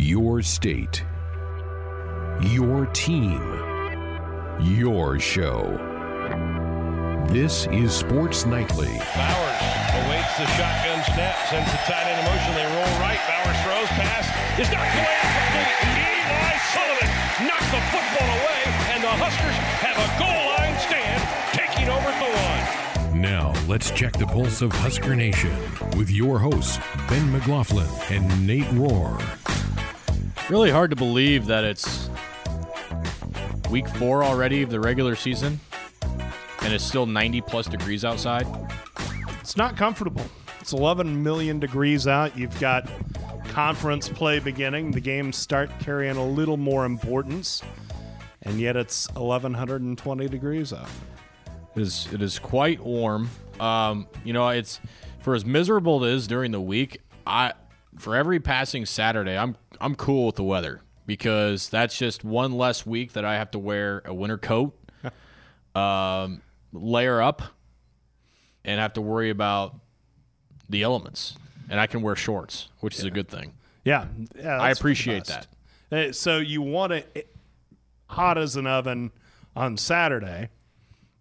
Your state. Your team. Your show. This is Sports Nightly. Bowers awaits the shotgun snap, sends the tight end in motion. They roll right. Bowers throws pass. Is knocked away. Incomplete. Eli Sullivan knocks the football away, and the Huskers have a goal line stand, taking over at the one. Now, let's check the pulse of Husker Nation with your hosts, Ben McLaughlin and Nate Rohr. Really hard to believe that it's week four already of the regular season and it's still 90 plus degrees outside. It's not comfortable. It's 11 million degrees out. You've got conference play beginning. The games start carrying a little more importance, and yet it's 1120 degrees out. It is, it is quite warm. Um, you know, it's for as miserable it is during the week. I for every passing Saturday, I'm I'm cool with the weather because that's just one less week that I have to wear a winter coat, um, layer up, and have to worry about the elements. And I can wear shorts, which is a good thing. Yeah, yeah I that's for the appreciate that. So you want it hot as an oven on Saturday,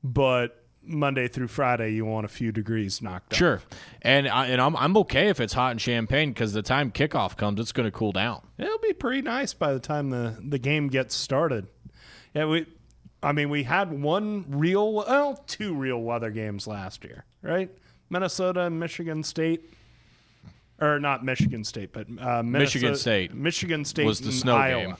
but Monday through Friday you want a few degrees knocked up. Sure, and I, and I'm I'm okay if it's hot in Champaign because the time kickoff comes, it's going to cool down. It'll be pretty nice by the time the, the game gets started. Yeah, we I mean we had one real well, two real weather games last year, right? Minnesota and Michigan State. Or not Michigan State, but uh, Michigan State Michigan State was the snow Iowa. game.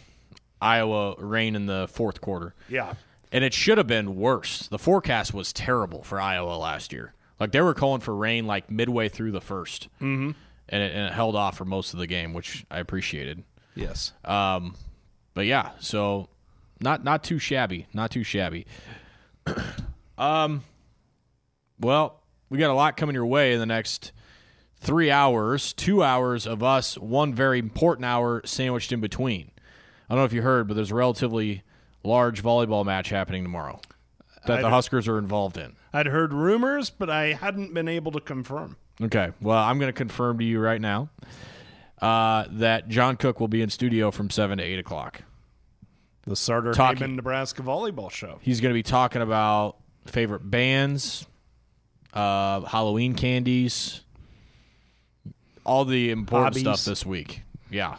Iowa rain in the fourth quarter, Yeah, and it should have been worse. The forecast was terrible for Iowa last year. Like they were calling for rain like midway through the 1st mm-hmm. and, it, and it held off for most of the game, which I appreciated. yes. Um, but yeah, so not not too shabby, not too shabby. um, well, we got a lot coming your way in the next three hours, two hours of us, one very important hour sandwiched in between. I don't know if you heard, but there's a relatively large volleyball match happening tomorrow that I the Huskers are involved in. I'd heard rumors, but I hadn't been able to confirm. Okay. Well, I'm going to confirm to you right now uh, that John Cook will be in studio from seven to eight o'clock. The Sartor Hamann, Nebraska volleyball show. He's going to be talking about favorite bands, uh, Halloween candies, all the important Hobbies. stuff this week. Yeah,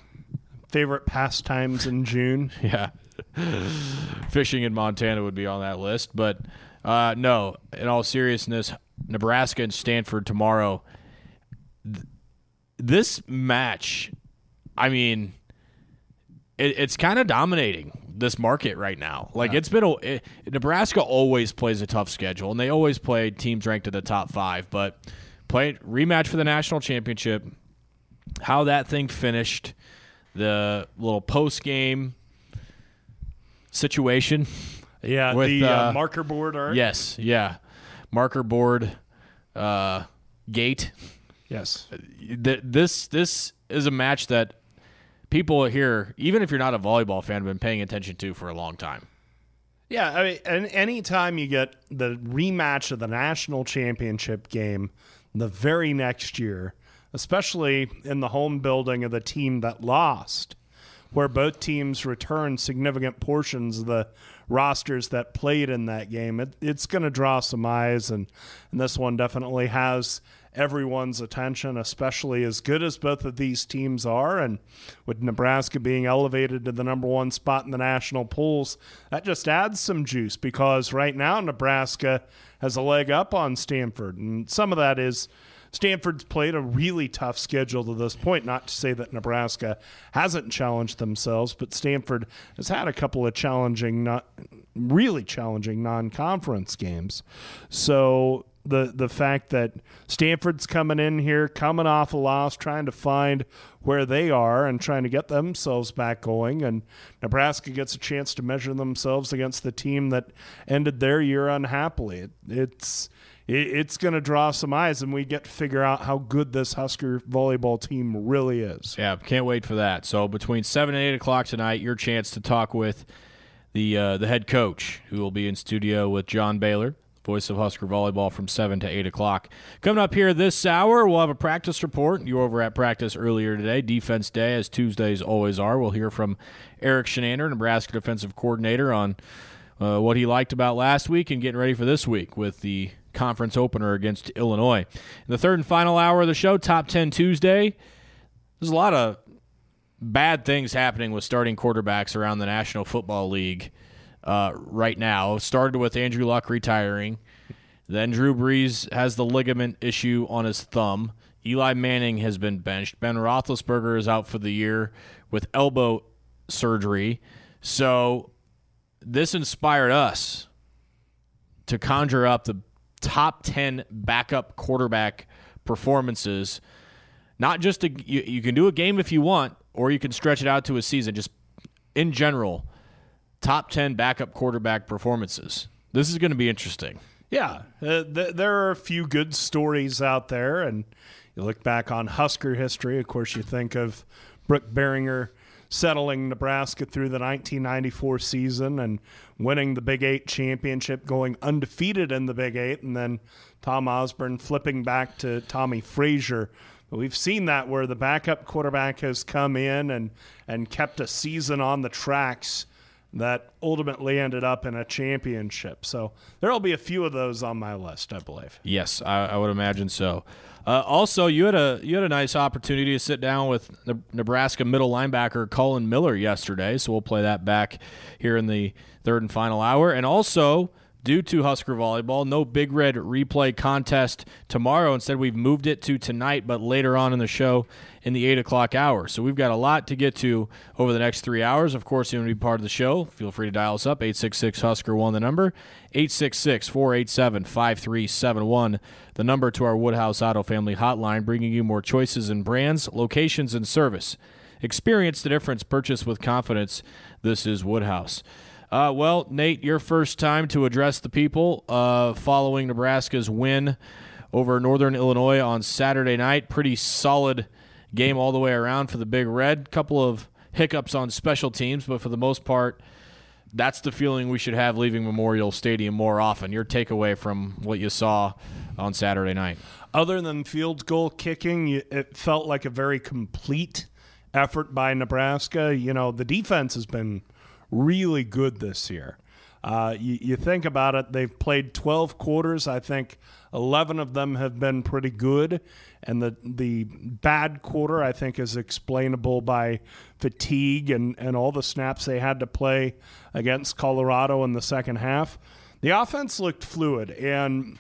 Favorite pastimes in June. yeah. Fishing in Montana would be on that list, but uh, no. In all seriousness, Nebraska and Stanford tomorrow. Th- this match, I mean, it, it's kind of dominating this market right now. Like it's been a it, Nebraska always plays a tough schedule, and they always play teams ranked in the top five. But play rematch for the national championship. How that thing finished, the little post game situation. Yeah, With, the uh, uh, marker board art. Yes, yeah, marker board, uh, gate. Yes. Th- This this is a match that people here, even if you're not a volleyball fan, have been paying attention to for a long time. Yeah, I mean, and anytime you get the rematch of the national championship game the very next year, especially in the home building of the team that lost, where both teams return significant portions of the rosters that played in that game, it, it's going to draw some eyes, and, and this one definitely has everyone's attention, especially as good as both of these teams are. And with Nebraska being elevated to the number one spot in the national polls, that just adds some juice because right now Nebraska has a leg up on Stanford. And some of that is Stanford's played a really tough schedule to this point. Not to say that Nebraska hasn't challenged themselves, but Stanford has had a couple of challenging, not really challenging non-conference games. So the the fact that Stanford's coming in here, coming off a loss, trying to find where they are and trying to get themselves back going, and Nebraska gets a chance to measure themselves against the team that ended their year unhappily. It, it's it, it's going to draw some eyes, and we get to figure out how good this Husker volleyball team really is. Yeah, can't wait for that. So between seven and eight o'clock tonight, your chance to talk with the uh, the head coach, who will be in studio with John Baylor, voice of Husker volleyball from 7 to 8 o'clock. Coming up here this hour, we'll have a practice report. You were over at practice earlier today, defense day, as Tuesdays always are. We'll hear from Erik Chinander, Nebraska defensive coordinator, on uh, what he liked about last week and getting ready for this week with the conference opener against Illinois. In the third and final hour of the show, Top 10 Tuesday, there's a lot of bad things happening with starting quarterbacks around the National Football League uh, right now. Started with Andrew Luck retiring. Then Drew Brees has the ligament issue on his thumb. Eli Manning has been benched. Ben Roethlisberger is out for the year with elbow surgery. So this inspired us to conjure up the top 10 backup quarterback performances. Not just a, you, you can do a game if you want, or you can stretch it out to a season. Just in general, top 10 backup quarterback performances. This is going to be interesting. Yeah, uh, th- there are a few good stories out there, and you look back on Husker history. Of course, you think of Brook Berringer settling Nebraska through the 1994 season and winning the Big Eight championship, going undefeated in the Big Eight, and then Tom Osborne flipping back to Tommie Frazier. But we've seen that where the backup quarterback has come in and, and kept a season on the tracks that ultimately ended up in a championship. So there will be a few of those on my list, I believe. Yes, I, I would imagine so. Uh, also, you had a you had a nice opportunity to sit down with Nebraska middle linebacker Collin Miller yesterday, so we'll play that back here in the third and final hour. And also, due to Husker volleyball. No Big Red replay contest tomorrow. Instead, we've moved it to tonight, but later on in the show in the 8 o'clock hour. So we've got a lot to get to over the next three hours. Of course, you want to be part of the show. Feel free to dial us up 866 Husker 1, the number 866 487 5371, the number to our Woodhouse Auto Family hotline, bringing you more choices in brands, locations, and service. Experience the difference. Purchase with confidence. This is Woodhouse. Uh, well, Nate, your first time to address the people uh, following Nebraska's win over Northern Illinois on Saturday night. Pretty solid game all the way around for the Big Red. Couple of hiccups on special teams, but for the most part, that's the feeling we should have leaving Memorial Stadium more often. Your takeaway from what you saw on Saturday night? Other than field goal kicking, it felt like a very complete effort by Nebraska. You know, the defense has been really good this year. Uh, you, you, think about it, they've played 12 quarters. I think 11 of them have been pretty good. And the, the bad quarter, I think, is explainable by fatigue and, and all the snaps they had to play against Colorado in the second half. The offense looked fluid. And,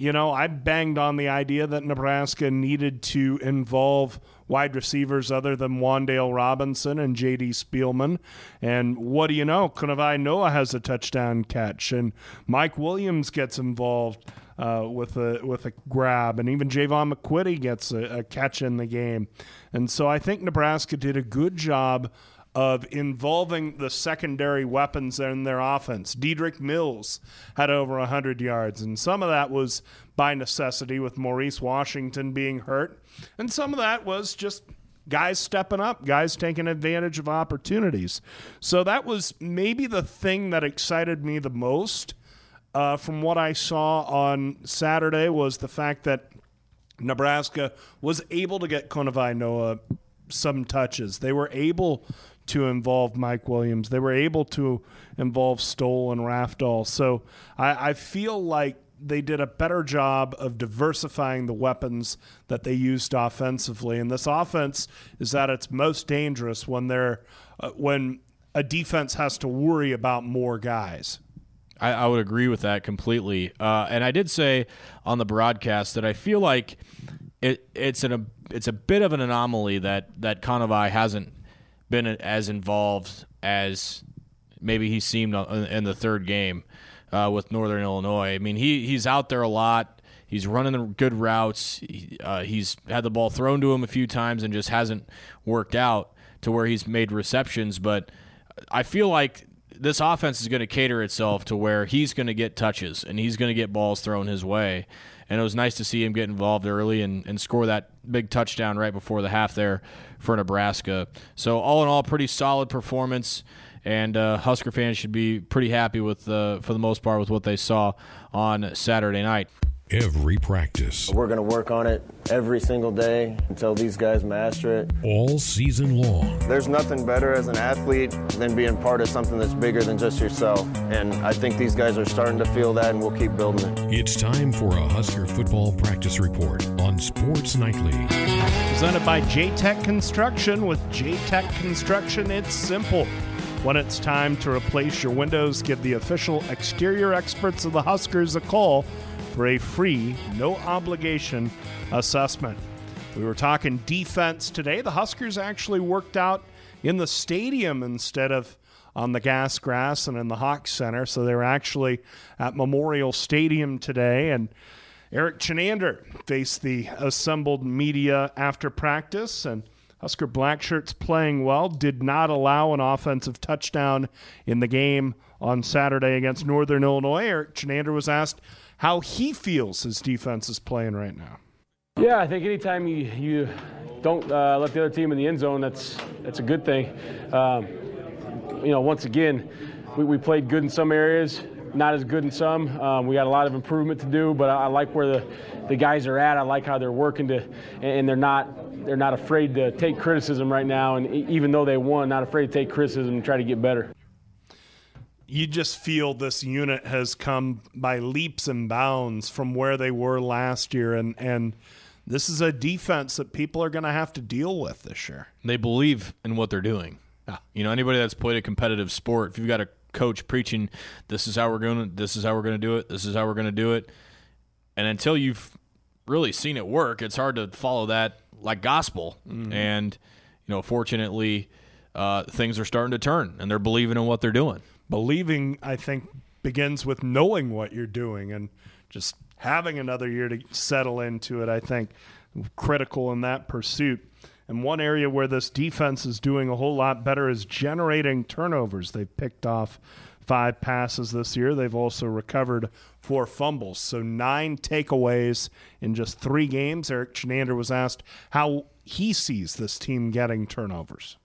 you know, I banged on the idea that Nebraska needed to involve wide receivers other than Wan'Dale Robinson and J.D. Spielman. And what do you know? Kanawai Noa has a touchdown catch, and Mike Williams gets involved. Uh, with a with a grab, and even Jaevon McQuitty gets a, a catch in the game, and so I think Nebraska did a good job of involving the secondary weapons in their offense. Dedrick Mills had over 100 yards, and some of that was by necessity with Maurice Washington being hurt. And some of that was just guys stepping up, guys taking advantage of opportunities. So that was maybe the thing that excited me the most uh, from what I saw on Saturday was the fact that Nebraska was able to get Kanawai Noa some touches. They were able to involve Mike Williams. They were able to involve Stoll and Rafdal. So I, I feel like they did a better job of diversifying the weapons that they used offensively. And this offense is at its most dangerous when they're uh, when a defense has to worry about more guys. I, I would agree with that completely. Uh, and I did say on the broadcast that I feel like it, it's an a, it's a bit of an anomaly that that Kanawai hasn't been as involved as maybe he seemed in the third game uh, with Northern Illinois. I mean, he he's out there a lot. He's running good routes. Uh, he's had the ball thrown to him a few times and just hasn't worked out to where he's made receptions. But I feel like this offense is going to cater itself to where he's going to get touches and he's going to get balls thrown his way. And it was nice to see him get involved early and, and score that big touchdown right before the half there for Nebraska. So all in all, pretty solid performance and uh, Husker fans should be pretty happy with, uh, for the most part, with what they saw on Saturday night every practice. We're going to work on it every single day until these guys master it. All season long. There's nothing better as an athlete than being part of something that's bigger than just yourself. And I think these guys are starting to feel that, and we'll keep building it. It's time for a Husker football practice report on Sports Nightly. Presented by J Tech Construction. With J Tech Construction, it's simple. When it's time to replace your windows, give the official exterior experts of the Huskers a call for a free, no obligation assessment. We were talking defense today. The Huskers actually worked out in the stadium instead of on the gas grass and in the Hawks Center. So they were actually at Memorial Stadium today. And Erik Chinander faced the assembled media after practice. And Husker Blackshirts playing well, did not allow an offensive touchdown in the game on Saturday against Northern Illinois. Erik Chinander was asked how he feels his defense is playing right now. Yeah, I think anytime you, you don't uh, let the other team in the end zone, that's that's a good thing. Um, you know, once again, we, we, played good in some areas, not as good in some. Um, we got a lot of improvement to do, but I, I, like where the, the guys are at. I like how they're working to, and they're not they're not afraid to take criticism right now. And even though they won, not afraid to take criticism and try to get better you just feel this unit has come by leaps and bounds from where they were last year and and this is a defense that people are going to have to deal with this year. They believe in what they're doing. Yeah. You know, anybody that's played a competitive sport, if you've got a coach preaching, this is how we're going to this is how we're going to do it, this is how we're going to do it, and until you've really seen it work, it's hard to follow that like gospel. Mm-hmm. And you know, fortunately, uh, things are starting to turn, and they're believing in what they're doing believing, I think, begins with knowing what you're doing and just having another year to settle into it. I think critical in that pursuit. And one area where this defense is doing a whole lot better is generating turnovers. They've picked off five passes this year. They've also recovered four fumbles. So nine takeaways in just three games. Erik Chinander was asked how he sees this team getting turnovers.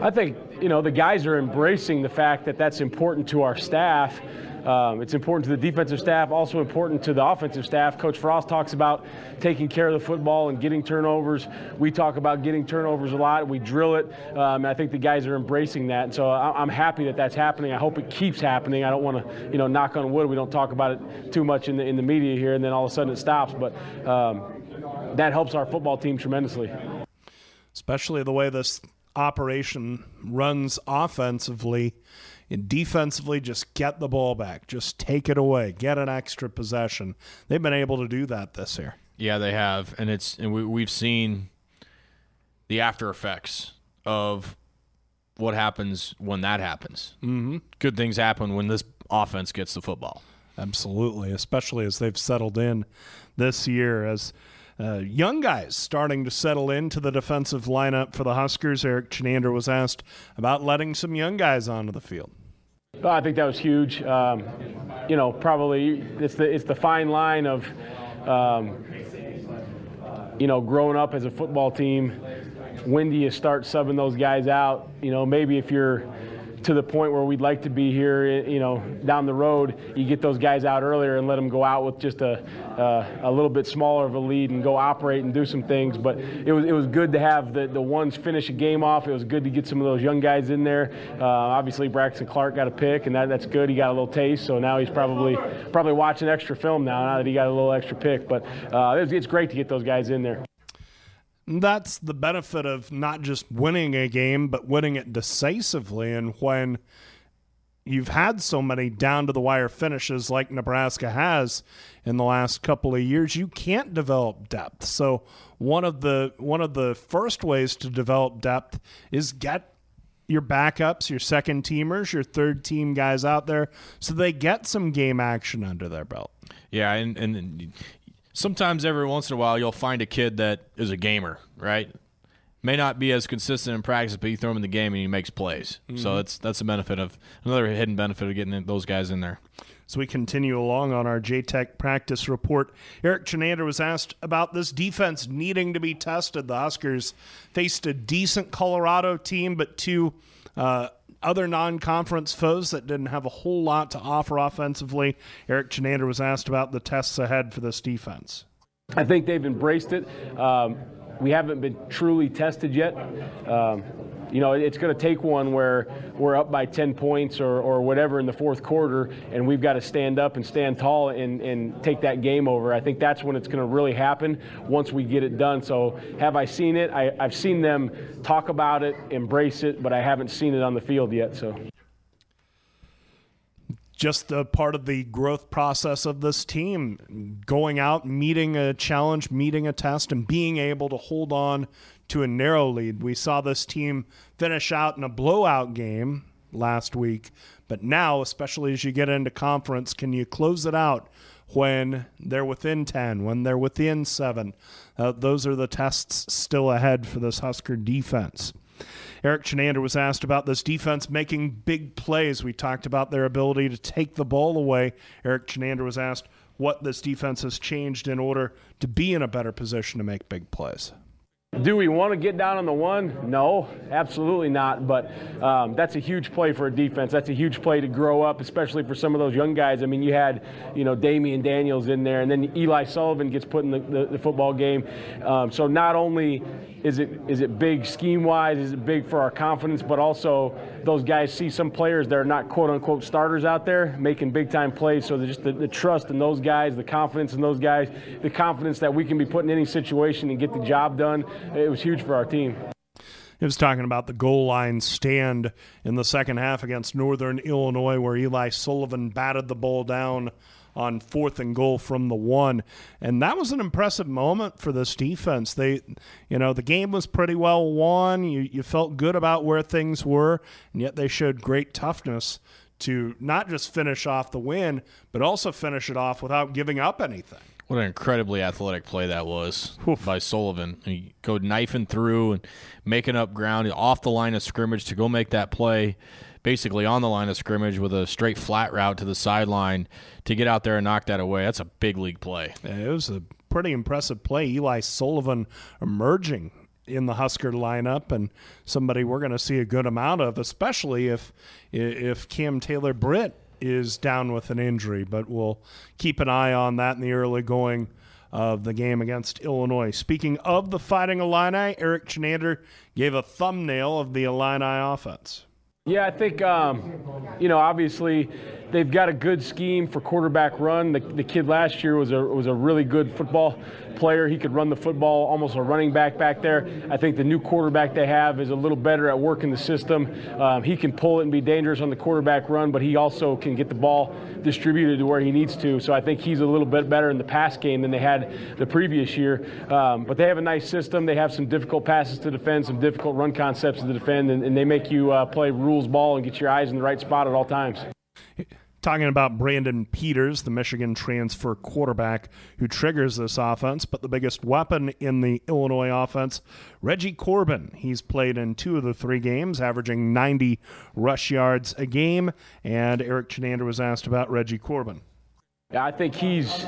I think you know the guys are embracing the fact that that's important to our staff. Um, it's important to the defensive staff, also important to the offensive staff. Coach Frost talks about taking care of the football and getting turnovers. We talk about getting turnovers a lot. We drill it. Um, I think the guys are embracing that. And so I'm happy that that's happening. I hope it keeps happening. I don't want to, you know, knock on wood. We don't talk about it too much in the in the media here, and then all of a sudden it stops. But um, that helps our football team tremendously. Especially the way this operation runs offensively and defensively just get the ball back. Just take it away. Get an extra possession. They've been able to do that this year. Yeah they have. And it's and we, we've seen the after effects of what happens when that happens. Mm-hmm. good things happen when this offense gets the football. Absolutely especially as they've settled in this year as uh, young guys starting to settle into the defensive lineup for the Huskers. Erik Chinander was asked about letting some young guys onto the field. Well, I think that was huge. Um, you know, probably it's the it's the fine line of, um, you know, growing up as a football team. When do you start subbing those guys out? You know, maybe if you're to the point where we'd like to be here, you know, down the road, you get those guys out earlier and let them go out with just a, uh, a little bit smaller of a lead and go operate and do some things. But it was, it was good to have the, the ones finish a game off. It was good to get some of those young guys in there. Uh, obviously, Braxton Clark got a pick, and that, that's good. He got a little taste, so now he's probably probably watching extra film now, now that he got a little extra pick. But uh, it's great to get those guys in there. That's the benefit of not just winning a game, but winning it decisively. And when you've had so many down to the wire finishes like Nebraska has in the last couple of years, you can't develop depth. So one of the one of the first ways to develop depth is get your backups, your second teamers, your third team guys out there so they get some game action under their belt. Yeah, and and sometimes every once in a while you'll find a kid that is a gamer, right? May not be as consistent in practice, but you throw him in the game and he makes plays. Mm-hmm. So that's that's a benefit of another hidden benefit of getting those guys in there. So we continue along on our J Tech practice report. Erik Chinander was asked about this defense needing to be tested. The Huskers faced a decent Colorado team, but two uh, other non conference foes that didn't have a whole lot to offer offensively. Erik Chinander was asked about the tests ahead for this defense. I think they've embraced it. Um, we haven't been truly tested yet. Um, you know, it's going to take one where we're up by 10 points or, or whatever in the fourth quarter, and we've got to stand up and stand tall and, and take that game over. I think that's when it's going to really happen once we get it done. So, have I seen it? I, I've seen them talk about it, embrace it, but I haven't seen it on the field yet. So just a part of the growth process of this team going out meeting a challenge meeting a test and being able to hold on to a narrow lead. We saw this team finish out in a blowout game last week but now especially as you get into conference can you close it out when they're within 10 when they're within 7 uh, those are the tests still ahead for this husker defense Erik Chinander was asked about this defense making big plays. We talked about their ability to take the ball away. Erik Chinander was asked what this defense has changed in order to be in a better position to make big plays. Do we want to get down on the one? No, absolutely not. But um, that's a huge play for a defense. That's a huge play to grow up, especially for some of those young guys. I mean, you had, you know, Damion Daniels in there, and then Eli Sullivan gets put in the, the, the football game. Um, so not only is it is it big scheme wise, is it big for our confidence, but also those guys see some players that are not quote unquote starters out there making big time plays. So just the, the trust in those guys, the confidence in those guys, the confidence that we can be put in any situation and get the job done it was huge for our team. He was talking about the goal line stand in the second half against Northern Illinois, where Eli Sullivan batted the ball down on fourth and goal from the one. And that was an impressive moment for this defense. They, you know, the game was pretty well won. You, you felt good about where things were, and yet they showed great toughness to not just finish off the win, but also finish it off without giving up anything. What an incredibly athletic play that was Oof. by Sullivan. He go knifing through and making up ground off the line of scrimmage to go make that play, basically on the line of scrimmage with a straight flat route to the sideline to get out there and knock that away. That's a big league play. Yeah, it was a pretty impressive play. Eli Sullivan emerging in the Husker lineup and somebody we're going to see a good amount of, especially if if Cam Taylor Britt is down with an injury, but we'll keep an eye on that in the early going of the game against Illinois. Speaking of the Fighting Illini, Erik Chinander gave a thumbnail of the Illini offense. Yeah, I think, um, you know, obviously they've got a good scheme for quarterback run. The, the kid last year was a, was a really good football player. He could run the football, almost a running back back there. I think the new quarterback they have is a little better at working the system. Um, he can pull it and be dangerous on the quarterback run, but he also can get the ball distributed to where he needs to. So I think he's a little bit better in the pass game than they had the previous year. Um, but they have a nice system. They have some difficult passes to defend, some difficult run concepts to defend, and, and they make you uh, play rules ball and get your eyes in the right spot at all times. Talking about Brandon Peters, the Michigan transfer quarterback who triggers this offense, but the biggest weapon in the Illinois offense, Reggie Corbin. He's played in two of the three games, averaging 90 rush yards a game. And Erik Chinander was asked about Reggie Corbin. Yeah, I think he's,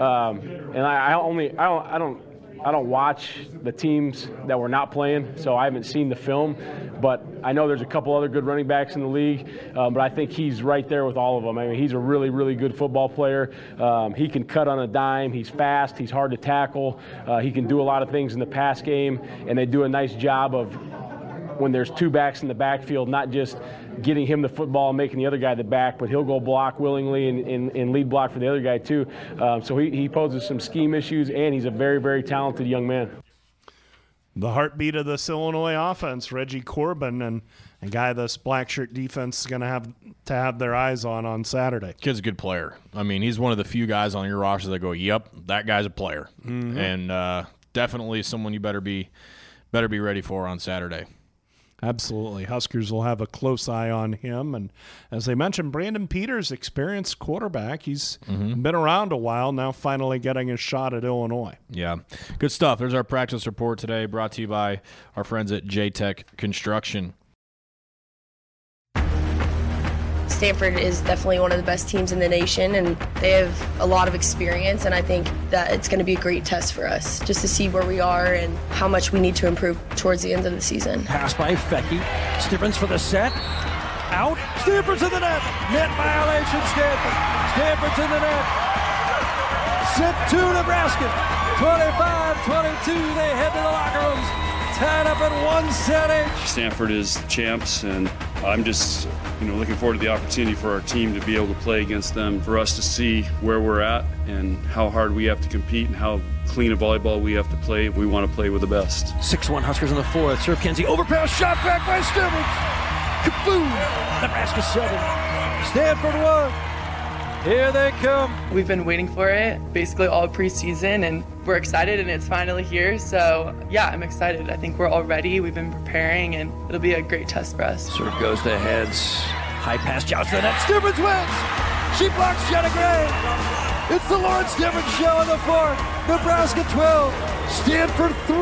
um, and I, I only, I don't, I don't I don't watch the teams that we're not playing, so I haven't seen the film. But I know there's a couple other good running backs in the league, um, but I think he's right there with all of them. I mean, he's a really, really good football player. Um, he can cut on a dime. He's fast. He's hard to tackle. Uh, he can do a lot of things in the pass game, and they do a nice job of when there's two backs in the backfield, not just getting him the football and making the other guy the back, but he'll go block willingly and, and, and lead block for the other guy too. Um, so he, he poses some scheme issues, and he's a very, very talented young man. The heartbeat of this Illinois offense, Reggie Corbin, and a guy this black shirt defense is going to have to have their eyes on on Saturday. Kid's a good player. I mean, he's one of the few guys on your roster that go, "Yep, that guy's a player," mm-hmm. and uh, definitely someone you better be better be ready for on Saturday. Absolutely. Huskers will have a close eye on him. And as they mentioned, Brandon Peters, experienced quarterback. He's mm-hmm. been around a while, now finally getting a shot at Illinois. Yeah. Good stuff. There's our practice report today, brought to you by our friends at J Tech Construction. Stanford is definitely one of the best teams in the nation, and they have a lot of experience. And I think that it's going to be a great test for us just to see where we are and how much we need to improve towards the end of the season. Pass by Foecke. Stivrins for the set. out. Stanford's in the net. Net violation, Stanford. Stanford's in the net. Sent to Nebraska. 25-22. They head to the locker rooms. Tied up at one. Stanford is champs, and I'm just you know looking forward to the opportunity for our team to be able to play against them, for us to see where we're at and how hard we have to compete and how clean a volleyball we have to play. We want to play with the best. 6-1 Huskers in the fourth. Serve Kenzie. Overpass. Shot back by Stivrins. Kaboom! Nebraska 7. Stanford 1. Here they come. We've been waiting for it basically all preseason, and we're excited, and it's finally here. So, yeah, I'm excited. I think we're all ready. We've been preparing, and it'll be a great test for us. Serve goes to heads. High pass, Joust to the net. Stivrins wins. She blocks Jenna Gray. It's the Lauren Stivrins show in the fourth. Nebraska 12, Stanford 3.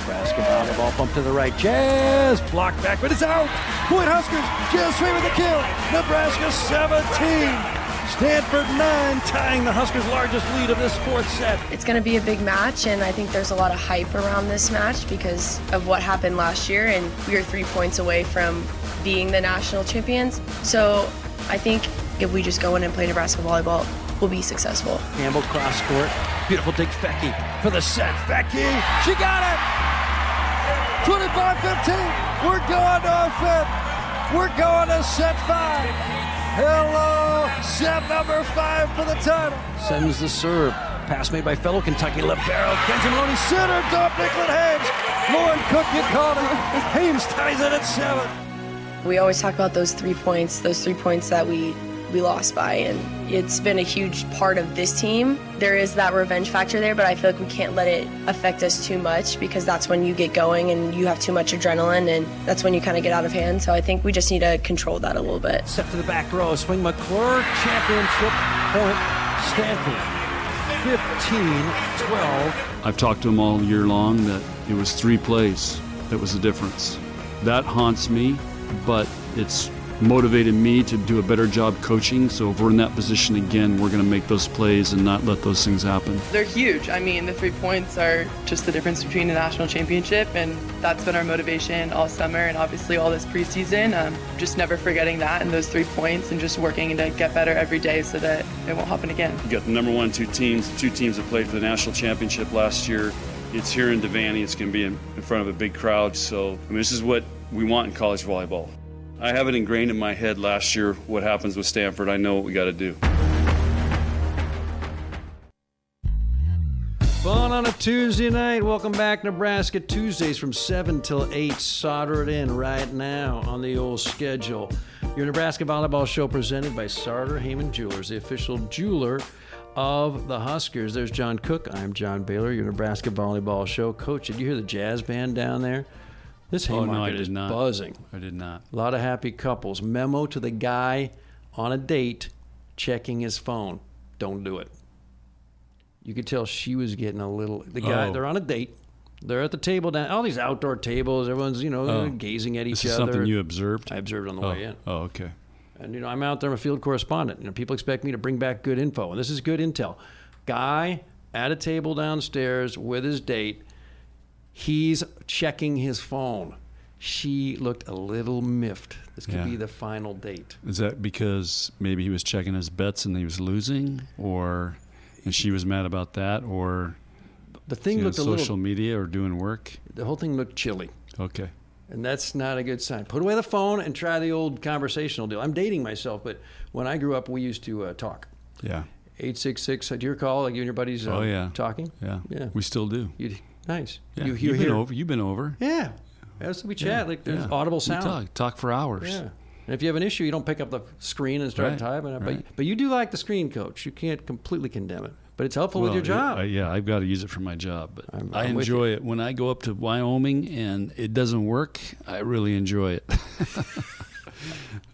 Nebraska down the ball bump to the right. Jazz blocked back, but it's out. Point Huskers. Jazz Sweet with the kill. Nebraska 17. Stanford 9, tying the Huskers' largest lead of this fourth set. It's going to be a big match, and I think there's a lot of hype around this match because of what happened last year, and we are three points away from being the national champions. So I think if we just go in and play Nebraska volleyball, we'll be successful. Campbell cross court. Beautiful take Foecke for the set. Foecke, she got it! 25-15. We're going to a fifth. We're going to set five. Hello, set number five for the title. Sends the serve. Pass made by fellow Kentucky libero. Kenzie Maloney center. Top Nicklin Hames. Lauren Cook, you called it. Hames ties it at seven. We always talk about those three points, those three points that we we lost by, and it's been a huge part of this team. There is that revenge factor there, but I feel like we can't let it affect us too much because that's when you get going and you have too much adrenaline, and that's when you kind of get out of hand. So I think we just need to control that a little bit. Step to the back row, swing McClure, championship point, Stanford. 15 12. I've talked to him all year long that it was three plays that was the difference. That haunts me, but it's motivated me to do a better job coaching. So if we're in that position again, we're going to make those plays and not let those things happen. They're huge. I mean, the three points are just the difference between a national championship, and that's been our motivation all summer and obviously all this preseason. Um, just never forgetting that and those three points and just working to get better every day so that it won't happen again. You got the number one, two teams, two teams that played for the national championship last year. It's here in Devaney. It's going to be in, in front of a big crowd. So, I mean, this is what we want in college volleyball. I have it ingrained in my head last year what happens with Stanford. I know what we got to do. Fun on a Tuesday night. Welcome back, Nebraska. Tuesdays from 7 till 8. Solder it in right now on the old schedule. Your Nebraska Volleyball Show presented by Sartor Hamann Jewelers, the official jeweler of the Huskers. There's John Cook. I'm John Baylor, your Nebraska Volleyball Show. Coach, did you hear the jazz band down there? This Oh, Haymarket no, I is not. buzzing. I did not. A lot of happy couples. Memo to the guy on a date checking his phone. Don't do it. You could tell she was getting a little. The guy, Oh. they're on a date. They're at the table down. All these outdoor tables. Everyone's you know Oh. gazing at each other. This is other. something you observed? I observed on the Oh, way in. Oh, oh, okay. And you know, I'm out there, I'm a field correspondent. You know, people expect me to bring back good info, and this is good intel. Guy at a table downstairs with his date, he's checking his phone. She looked a little miffed. This could Yeah. be the final date. Is that because maybe he was checking his bets and he was losing, or and she was mad about that, or The thing you know, looked a social little. media or doing work? The whole thing looked chilly, Okay. and that's not a good sign. Put away the phone and try the old conversational deal. I'm dating myself, but when I grew up, we used to uh, talk. Yeah. Eight six six. Do you recall like you and your buddies? Uh, oh yeah. talking. Yeah. Yeah. We still do. You nice. Yeah. You, You, have hear been over. You've been over. Yeah. As we chat, Yeah, like there's yeah. audible We sound. talk, talk for hours. Yeah. And if you have an issue, you don't pick up the screen and start Right, typing. But, right. but you do like the screen, coach. You can't completely condemn it. But it's helpful Well, with your job. Yeah, I- yeah, I've got to use it for my job, but I'm- i I'm with enjoy it when I go up to Wyoming and it doesn't work. I really enjoy it.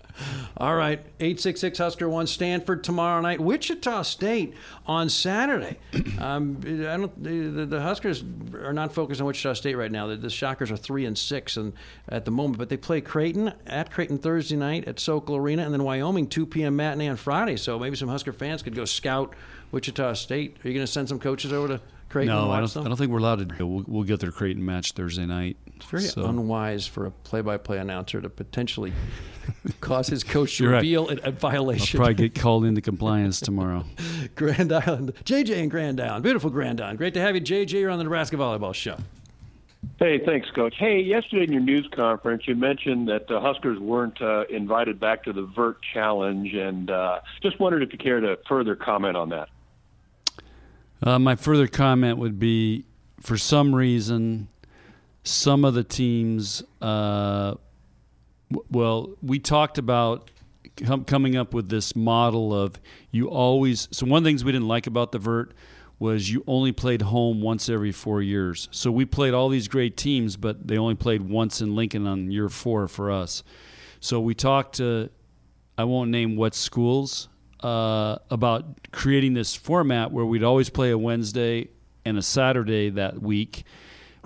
All right, eight six six Husker one Stanford tomorrow night. Wichita State on Saturday. Um, I don't. The, the Huskers are not focused on Wichita State right now. The, the Shockers are three and six and at the moment, but they play Creighton at Creighton Thursday night at Sokol Arena, and then Wyoming two p.m. matinee on Friday. So maybe some Husker fans could go scout Wichita State. Are you going to send some coaches over to Creighton no, I don't? I don't think we're allowed to. We'll, we'll get their Creighton match Thursday night. It's very So- unwise for a play-by-play announcer to potentially cause his coach to You're right. reveal a, a I'll probably get called into compliance tomorrow. Grand Island, JJ and Grand Island, beautiful Grand Island. Great to have you, JJ. You're on the Nebraska Volleyball Show. Hey, thanks, Coach. Hey, yesterday in your news conference, you mentioned that the Huskers weren't uh, invited back to the Vert Challenge, and uh, just wondered if you care to further comment on that. Uh, my further comment would be, for some reason, some of the teams. Uh, well, we talked about com- coming up with this model of you always. So one of the things we didn't like about the vert was you only played home once every four years. So we played all these great teams, but they only played once in Lincoln on year four for us. So we talked to, I won't name what schools, uh, about creating this format where we'd always play a Wednesday and a Saturday that week.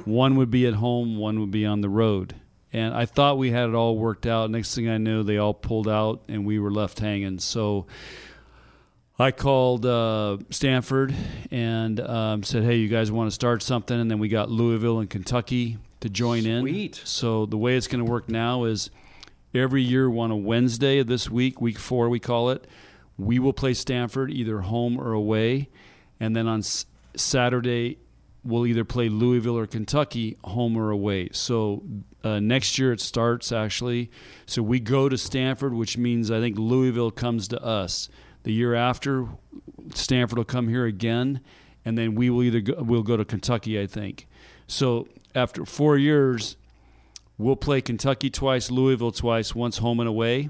One would be at home, one would be on the road. And I thought we had it all worked out. Next thing I knew, they all pulled out and we were left hanging. So I called uh, Stanford and um, said, "Hey, you guys want to start something?" And then we got Louisville and Kentucky to join in. Sweet. So the way it's going to work now is every year on a Wednesday of this week, week four we call it, we will play Stanford either home or away, and then on S- Saturday we'll either play Louisville or Kentucky home or away. So uh, next year it starts actually. So we go to Stanford, which means I think Louisville comes to us. The year after, Stanford will come here again, and then we will either go, we'll go to Kentucky, I think. So after four years, we'll play Kentucky twice, Louisville twice, once home and away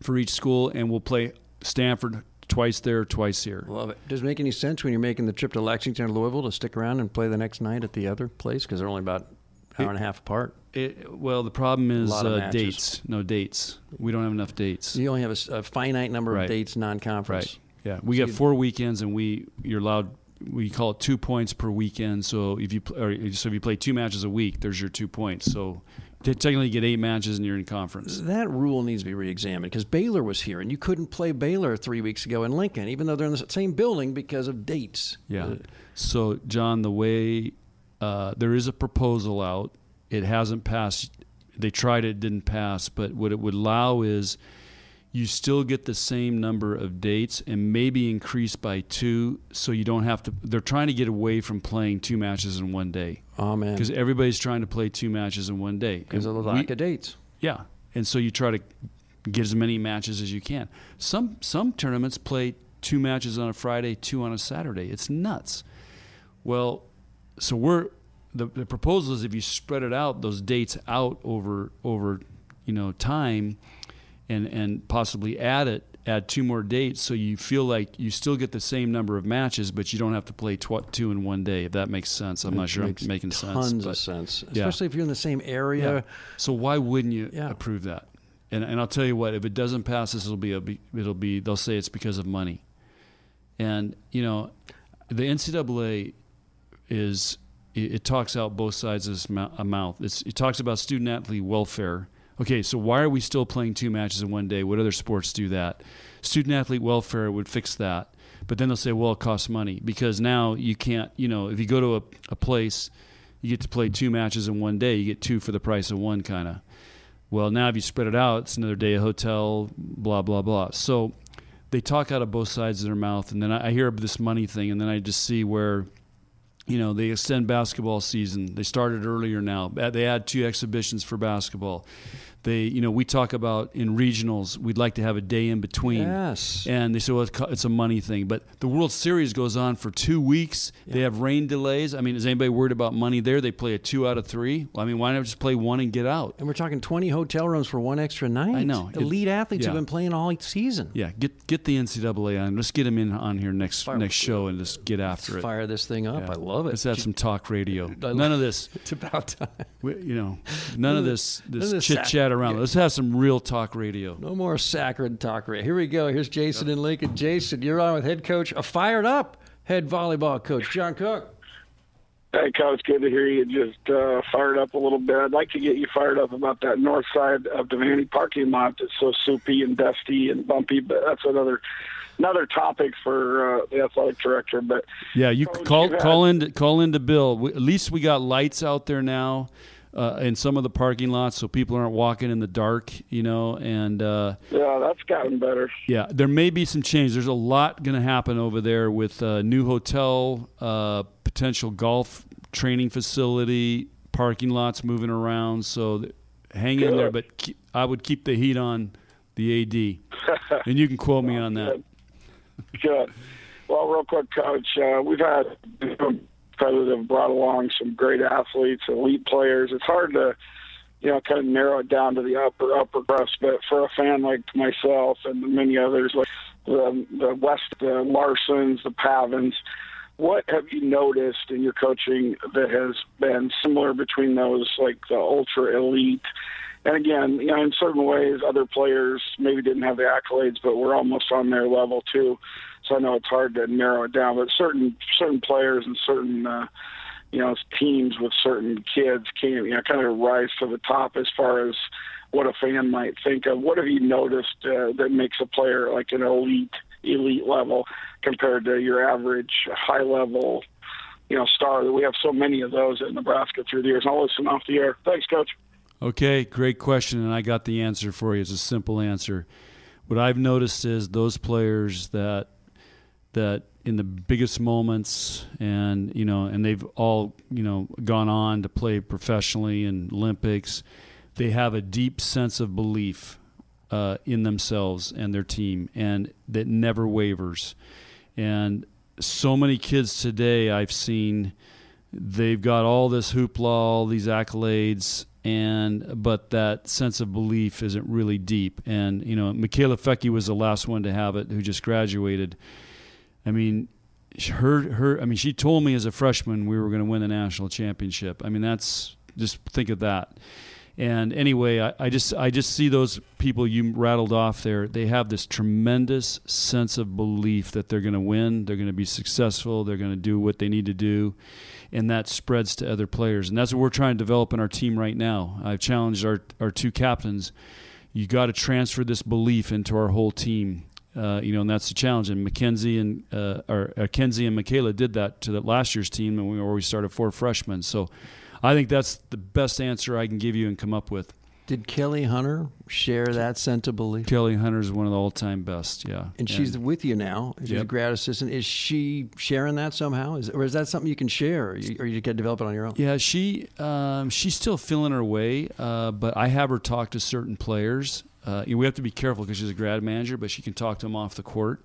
for each school, and we'll play Stanford twice there, twice here. Love it. Does it make any sense when you're making the trip to Lexington or Louisville to stick around and play the next night at the other place because they're only about an hour and a half apart? It, well, the problem is uh, dates. No dates. We don't have enough dates. You only have a finite number Right. of dates non-conference. Right. Yeah, we So got four weekends, and we you're allowed. We call it two points per weekend. So if you or so if you play two matches a week, there's your two points. So t- technically, get eight matches, and you're in conference. That rule needs to be reexamined because Baylor was here, and you couldn't play Baylor three weeks ago in Lincoln, even though they're in the same building because of dates. Yeah. Uh, So, John, the way uh, there is a proposal out, it hasn't passed. They tried it, didn't pass. But what it would allow is you still get the same number of dates and maybe increase by two, so you don't have to. They're trying to get away from playing two matches in one day. Oh man, Because everybody's trying to play two matches in one day. because of the lack we- of dates. yeah, and so you try to get as many matches as you can. Some some tournaments play two matches on a Friday, two on a Saturday. It's nuts. Well, so we're the, the proposal is if you spread it out, those dates out over over you know time, and and possibly add it add two more dates so you feel like you still get the same number of matches but you don't have to play tw- two in one day if that makes sense i'm It not sure i'm making sense Tons of sense, yeah. especially if you're in the same area. yeah. So why wouldn't you Yeah. approve that? And and I'll tell you what, if it doesn't pass, this will be a be- it'll be they'll say it's because of money. And you know, the NCAA is it, it talks out both sides of this a uh, mouth. It's, it talks about student athlete welfare. Okay, so why are we still playing two matches in one day? What other sports do that? Student athlete welfare would fix that. But then they'll say, well, it costs money because now you can't, you know, if you go to a, a place, you get to play two matches in one day, you get two for the price of one, kind of. Well, now if you spread it out, it's another day of hotel, blah, blah, blah. So they talk out of both sides of their mouth. And then I, I hear this money thing, and then I just see where you know they extend basketball season. They started earlier now. They add two exhibitions for basketball they you know we talk about in regionals we'd like to have a day in between Yes. and they say well it's it's a money thing but the world series goes on for two weeks they have rain delays i mean is anybody worried about money there they play a two out of three well, i mean why not just play one and get out And we're talking 20 hotel rooms for one extra night. I know. It- Elite athletes have been playing all season. yeah get get the ncaa on let's get them in on here next Fire- next show and just get after it Fire this thing up. Yeah. I love it. let's have some talk radio none of this It's about time. We, you know, none of this this this chit sac- chat around. Let's have some real talk radio. No more sacred talk. radio. Here we go. Here's Jason and Lincoln. Jason, you're on with head coach, a fired up head volleyball coach, John Cook. Hey, Coach, good to hear you just uh, fired up a little bit. I'd like to get you fired up about that north side of Devaney parking lot that's so soupy and dusty and bumpy, but that's another another topic for uh, the athletic director. But Yeah, you Coach, call you had- call in to Bill. We, at least we got lights out there now. Uh, in some of the parking lots, so people aren't walking in the dark. You know, and uh, Yeah, that's gotten better. yeah, there may be some change. There's a lot going to happen over there with uh, new hotel, uh, potential golf training facility, parking lots moving around. So th- hang in there, but keep, I would keep the heat on the AD, and you can quote me on that. Good. Well, real quick, Coach, uh, we've had president have brought along some great athletes, elite players. It's hard to, you know, kind of narrow it down to the upper upper crust. But for a fan like myself and many others, like the the West, the Larsons, the Pavans, what have you noticed in your coaching that has been similar between those, like the ultra elite? And again, you know, in certain ways, other players maybe didn't have the accolades, but were almost on their level too. I know it's hard to narrow it down, but certain certain players and certain uh, you know teams with certain kids can you know kind of rise to the top as far as what a fan might think of. What have you noticed uh, that makes a player like an elite elite level compared to your average high level you know star? That we have so many of those in Nebraska through the years. I'll listen off the air. Thanks, Coach. Okay, great question, and I got the answer for you. It's a simple answer. What I've noticed is those players that that in the biggest moments and you know and they've all you know gone on to play professionally in olympics they have a deep sense of belief uh, in themselves and their team and that never wavers. And so many kids today i've seen they've got all this hoopla all these accolades and but that sense of belief isn't really deep. And you know michaela Foecke was the last one to have it who just graduated I mean, her her. I mean, she told me as a freshman we were going to win the national championship. I mean, that's just think of that. And anyway, I, I just I just see those people you rattled off there. They have this tremendous sense of belief that they're going to win. They're going to be successful. They're going to do what they need to do, and that spreads to other players. And that's what we're trying to develop in our team right now. I've challenged our our two captains. You got to transfer this belief into our whole team uh, you know, and that's the challenge. And Mackenzie and uh, or uh, Kenzie and Michaela did that to the last year's team, and we always started four freshmen. So, I think that's the best answer I can give you and come up with. Did Kelly Hunter share that sense of belief? Kelly Hunter is one of the all-time best. Yeah, and she's with you now. She's Yep. a grad assistant. Is she sharing that somehow? Is, or is that something you can share, or you, or you can develop it on your own? Yeah, she um, she's still feeling her way, uh, but I have her talk to certain players. Uh, you know, we have to be careful because she's a grad manager, but she can talk to them off the court.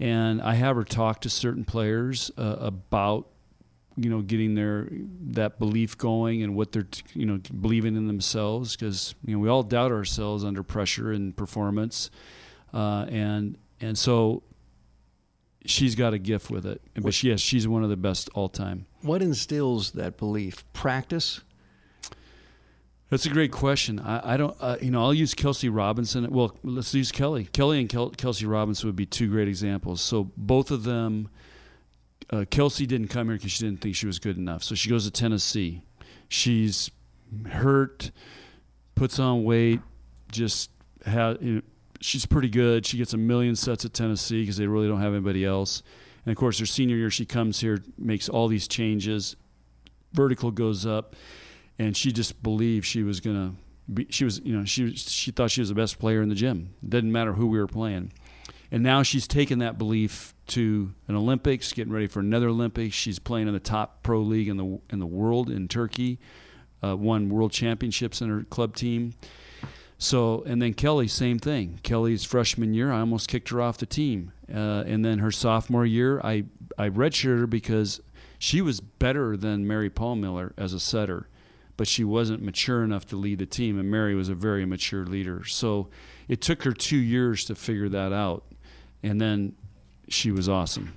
And I have her talk to certain players uh, about you know getting their that belief going and what they're you know believing in themselves because you know we all doubt ourselves under pressure and performance, uh, and and so she's got a gift with it. But she, yes, she's one of the best all time. What instills that belief? Practice. That's a great question. I, I don't, uh, you know, I'll use Kelsey Robinson. Well, let's use Kelly. Kelly and Kel- Kelsey Robinson would be two great examples. So both of them, uh, Kelsey didn't come here because she didn't think she was good enough. So she goes to Tennessee. She's hurt, puts on weight, just had. You know, she's pretty good. She gets a million sets at Tennessee because they really don't have anybody else. And of course, her senior year, she comes here, makes all these changes. Vertical goes up and she just believed she was gonna be. She was, you know, she she thought she was the best player in the gym. Didn't matter who we were playing, and now she's taken that belief to an Olympics, getting ready for another Olympics. She's playing in the top pro league in the in the world in Turkey, uh, won world championships in her club team. So, and then Kelly, same thing. Kelly's freshman year, I almost kicked her off the team, uh, and then her sophomore year, I I redshirted her because she was better than Mary Pollmiller as a setter but she wasn't mature enough to lead the team, and Mary was a very mature leader. So it took her two years to figure that out, and then she was awesome.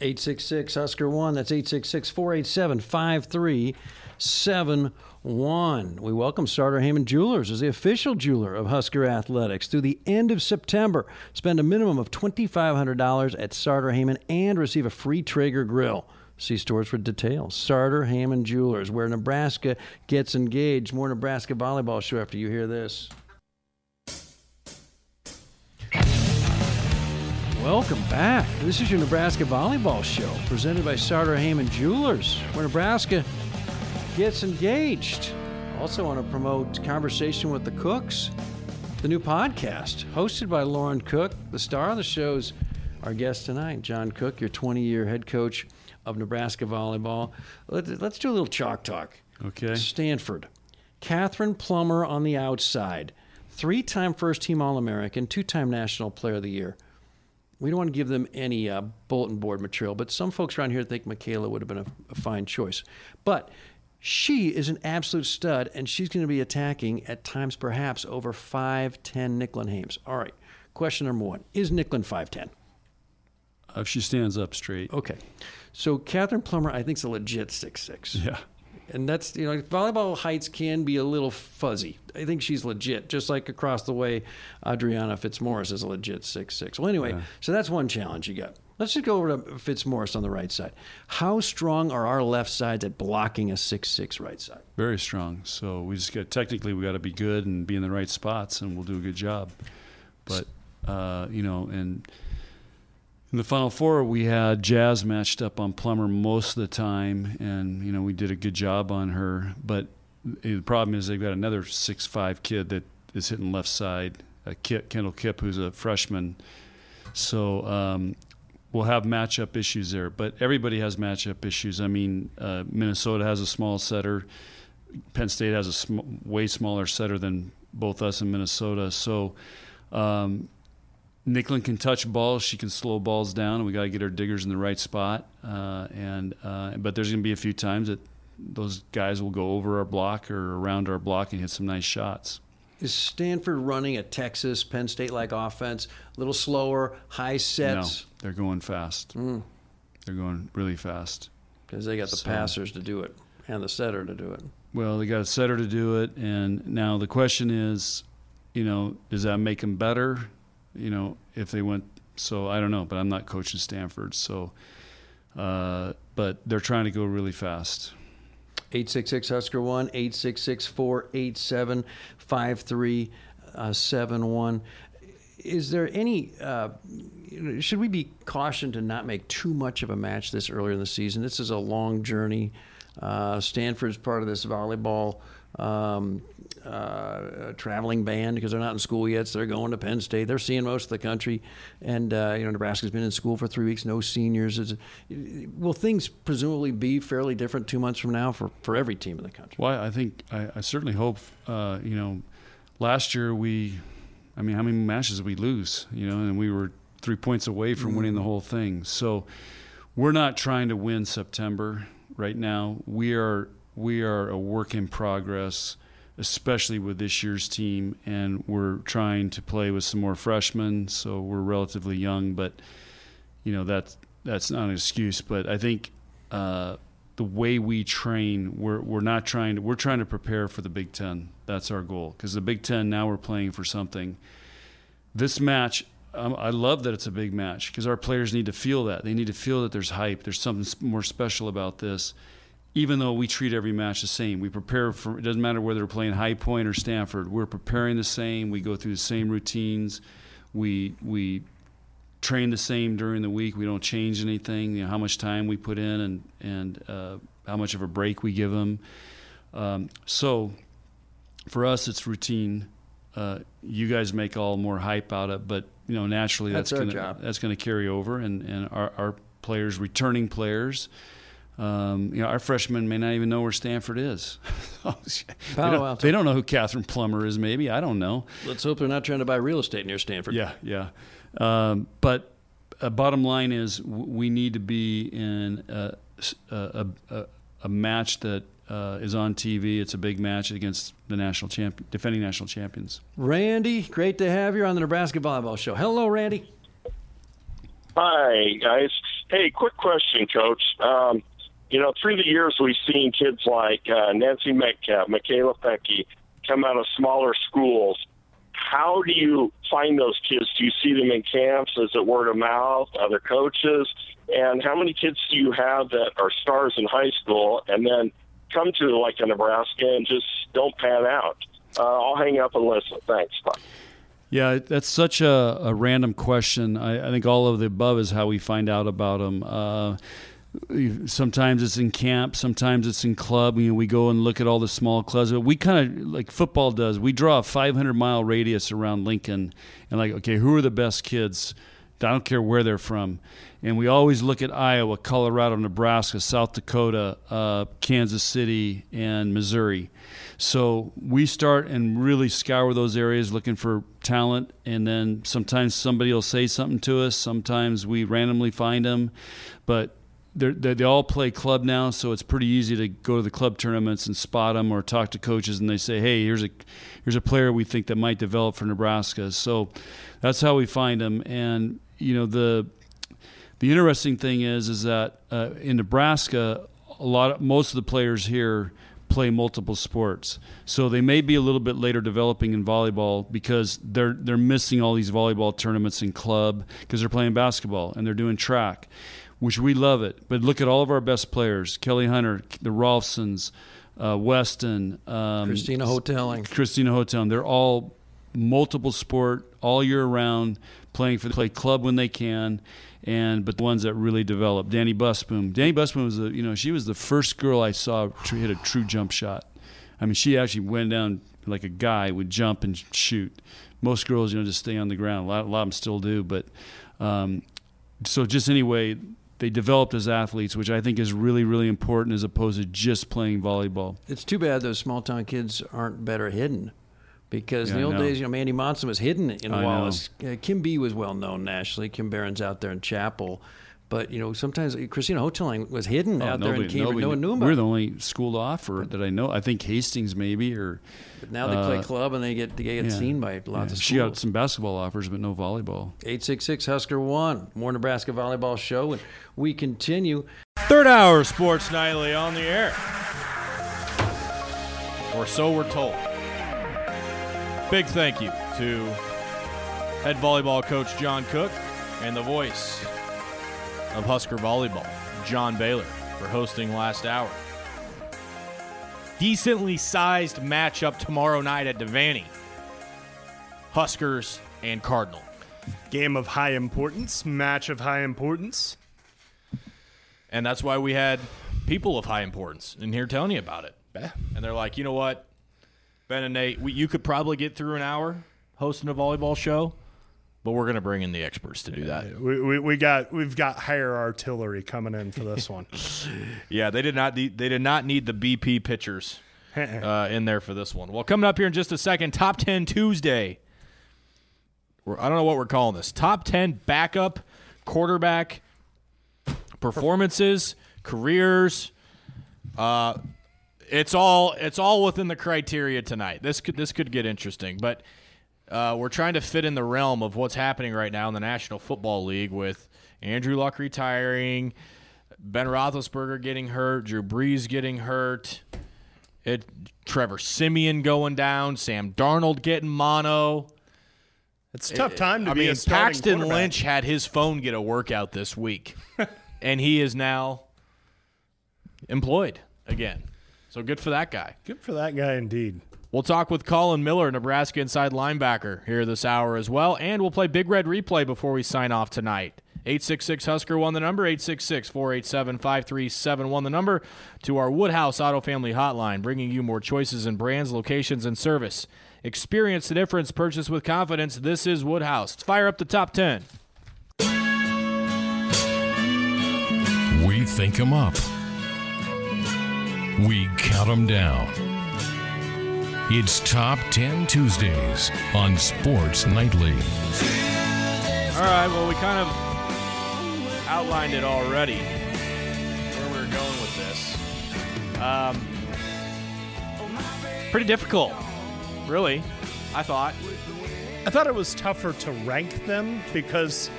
866 Husker 1. That's 866 487 5371. We welcome Sartor Hamann Jewelers as the official jeweler of Husker Athletics through the end of September. Spend a minimum of $2,500 at Sartor Hamann and receive a free Traeger grill. See stores for details. Sartor Hamann Jewelers, where Nebraska gets engaged. More Nebraska volleyball show after you hear this. Welcome back. This is your Nebraska volleyball show presented by Sartor Hamann Jewelers, where Nebraska gets engaged. Also, want to promote Conversation with the Cooks, the new podcast hosted by Lauren Cook. The star of the show's our guest tonight, John Cook, your 20 year head coach of Nebraska volleyball. Let, us do a little chalk talk. Okay. Stanford. Kathryn Plummer on the outside. Three time first team All American, two time National Player of the Year. We don't want to give them any uh, bulletin board material, but some folks around here think Michaela would have been a, a fine choice. But she is an absolute stud, and she's going to be attacking at times perhaps over 5'10 Nicklin Hames. All right, question number one Is Nicklin 5'10? If uh, she stands up straight. Okay. So Kathryn Plummer, I think, is a legit six six. Yeah. And that's you know volleyball heights can be a little fuzzy. I think she's legit, just like across the way, Audriana Fitzmorris is a legit six six. Well, anyway, yeah. so that's one challenge you got. Let's just go over to Fitzmaurice on the right side. How strong are our left sides at blocking a six six right side? Very strong. So we just got technically we got to be good and be in the right spots, and we'll do a good job. But uh, you know, and in the final four, we had Jazz matched up on Plummer most of the time, and you know we did a good job on her. But the problem is they've got another six five kid that is hitting left side, a Kip, Kendall Kipp, who's a freshman. So um, we'll have matchup issues there. But everybody has matchup issues. I mean, uh, Minnesota has a small setter. Penn State has a sm- way smaller setter than both us and Minnesota. So um, Nicklin can touch balls. She can slow balls down. We got to get our diggers in the right spot. Uh, and uh, but there's going to be a few times that those guys will go over our block or around our block and hit some nice shots. Is Stanford running a Texas Penn State like offense? A little slower, high sets. No, they're going fast. Mm. They're going really fast because they got the so, passers to do it and the setter to do it. Well, they got a setter to do it, and now the question is, you know, does that make them better? You know, if they went. So I don't know, but I'm not coaching Stanford. So, uh, but they're trying to go really fast. 866 Husker 1, 866 487 5371. Is there any, uh, should we be cautioned to not make too much of a match this earlier in the season? This is a long journey. Uh, Stanford's part of this volleyball um, uh, traveling band because they're not in school yet, so they're going to Penn State. They're seeing most of the country, and uh, you know Nebraska's been in school for three weeks, no seniors. Is, will things presumably be fairly different two months from now for, for every team in the country? Well, I think I, I certainly hope. Uh, you know, last year we, I mean, how many matches did we lose? You know, and we were three points away from mm-hmm. winning the whole thing. So we're not trying to win September right now. We are we are a work in progress, especially with this year's team, and we're trying to play with some more freshmen. So we're relatively young, but you know that's that's not an excuse. But I think uh, the way we train, we're we're not trying to we're trying to prepare for the Big Ten. That's our goal because the Big Ten now we're playing for something. This match um, I love that it's a big match because our players need to feel that. They need to feel that there's hype. There's something more special about this even though we treat every match the same. We prepare for it doesn't matter whether we're playing High Point or Stanford. We're preparing the same. We go through the same routines. We we train the same during the week. We don't change anything. You know how much time we put in and and uh, how much of a break we give them. Um, so for us, it's routine. Uh, you guys make all more hype out of it, but you know naturally that's, that's gonna that's gonna carry over, and and our, our players, returning players um, you know, our freshmen may not even know where Stanford is. they, don't, they, don't, know who Kathryn Plummer is. Maybe I don't know. Let's hope they're not trying to buy real estate near Stanford. Yeah, yeah. Um, but uh, bottom line is, we need to be in a, a, a, a match that uh, is on TV. It's a big match against the national champion, defending national champions. Randy, great to have you on the Nebraska Volleyball Show. Hello, Randy. Hi, guys. Hey, quick question, Coach. Um, you know, through the years, we've seen kids like uh, Nancy Metcalf, Michaela Foecke come out of smaller schools. How do you find those kids? Do you see them in camps? Is it word of mouth, other coaches? And how many kids do you have that are stars in high school and then come to like a Nebraska and just don't pan out? Uh, I'll hang up and listen. Thanks. Bye. Yeah, that's such a, a random question. I, I, think all of the above is how we find out about them. Uh, Sometimes it's in camp, sometimes it's in club. You know, we go and look at all the small clubs. But We kind of like football does. We draw a 500 mile radius around Lincoln, and like, okay, who are the best kids? I don't care where they're from. And we always look at Iowa, Colorado, Nebraska, South Dakota, uh, Kansas City, and Missouri. So we start and really scour those areas looking for talent. And then sometimes somebody will say something to us. Sometimes we randomly find them. But they they all play club now, so it's pretty easy to go to the club tournaments and spot them or talk to coaches, and they say, "Hey, here's a here's a player we think that might develop for Nebraska." So that's how we find them. And you know the the interesting thing is is that uh, in Nebraska, a lot of most of the players here play multiple sports. So they may be a little bit later developing in volleyball because they're they're missing all these volleyball tournaments in club because they're playing basketball and they're doing track, which we love it. But look at all of our best players: Kelly Hunter, the Rolfzens, uh, Weston, um, Christina Houghtelling. Christina Houghtelling. They're all multiple sport all year round, playing for the play club when they can and but the ones that really developed. Dani Busboom. Dani Busboom was the you know she was the first girl I saw hit a true jump shot. I mean, she actually went down like a guy would jump and shoot. Most girls, you know, just stay on the ground. A lot, a lot of them still do, but um, so just anyway, they developed as athletes, which I think is really, really important as opposed to just playing volleyball. It's too bad those small town kids aren't better hidden. Because in the old days, you know, Mandy Monson was hidden in I know. Wallace. Uh, Kim B was well known nationally. Kim Barron's out there in Chappell. But, you know, sometimes Christina Houghtelling was hidden Oh, out there in Cambridge. nobody No one knew- knew about We're the only school to offer that I know. I think Hastings maybe, or But now they play uh, club and they get they get yeah. seen by lots Yeah. of schools. She got some basketball offers, but no volleyball. 866 Husker 1, more Nebraska Volleyball Show. And we continue. Third hour Sports Nightly on the air. Or so we're told. Big thank you to head volleyball coach John Cook and the voice of Husker Volleyball, John Baylor, for hosting last hour. Decently sized matchup tomorrow night at Devaney. Huskers and Cardinal. Game of high importance, match of high importance. And that's why we had people of high importance in here telling you about it. And they're like, you know what, Ben and Nate, we, you could probably get through an hour hosting a volleyball show, but we're going to bring in the experts to do that. We, we, we got we've got higher artillery coming in for this one. Yeah, they did not need, they did not need the BP pitchers uh, in there for this one. Well, coming up here in just a second, top ten Tuesday. We're, I don't know what we're calling this. Top ten backup quarterback performances, careers. Uh, it's all it's all within the criteria tonight. This could this could get interesting, but uh, we're trying to fit in the realm of what's happening right now in the National Football League with Andrew Luck retiring, Ben Roethlisberger getting hurt, Drew Brees getting hurt, it Trevor Siemian going down, Sam Darnold getting mono. It's a tough time to I be mean, a starting quarterback. I mean, Paxton. Lynch had his phone get a workout this week, and he is now employed again. So good for that guy. Good for that guy indeed. We'll talk with Collin Miller, Nebraska inside linebacker, here this hour as well. And we'll play Big Red Replay before we sign off tonight. 866 Husker won the number, 866 487 5371 the number to our Woodhouse Auto Family Hotline, bringing you more choices in brands, locations, and service. Experience the difference, purchase with confidence. This is Woodhouse. Let's fire up the top 10. We think them up. We count them down. It's Top 10 Tuesdays on Sports Nightly. All right, well, we kind of outlined it already where we were going with this. Um, pretty difficult, really, I thought. I thought it was tougher to rank them because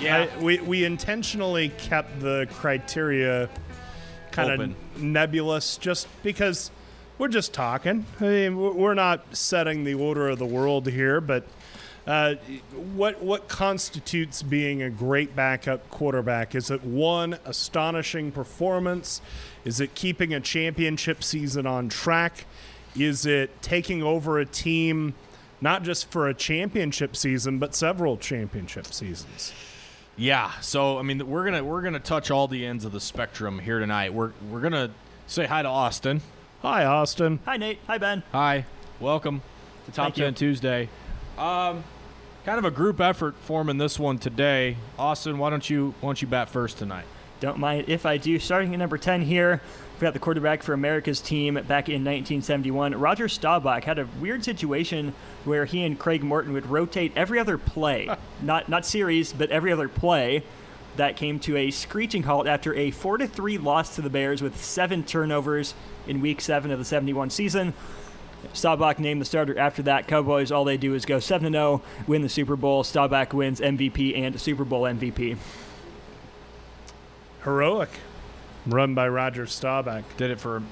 Yeah. I- we we intentionally kept the criteria kind of nebulous, just because we're just talking. I mean, we're not setting the order of the world here, but. Uh, what what constitutes being a great backup quarterback? Is it one astonishing performance? Is it keeping a championship season on track? Is it taking over a team not just for a championship season, but several championship seasons? Yeah. So I mean, we're gonna we're gonna touch all the ends of the spectrum here tonight. We're we're gonna say hi to Austin. Hi, Austin. Hi, Nate. Hi, Ben. Hi. Welcome to Top Thank you. Ten Tuesday. Um, kind of a group effort forming this one today. Austin, why don't you why don't you bat first tonight? Don't mind if I do. Starting at number 10 here, we've got the quarterback for America's team back in 1971. Roger Staubach had a weird situation where he and Craig Morton would rotate every other play, not not series, but every other play. That came to a screeching halt after a 4 to 3 loss to the Bears with seven turnovers in week 7 of the 71 season. Staubach named the starter after that. Cowboys, all they do is go 7 0, win the Super Bowl. Staubach wins MVP and Super Bowl MVP. Heroic. Run by Roger Staubach. Did it for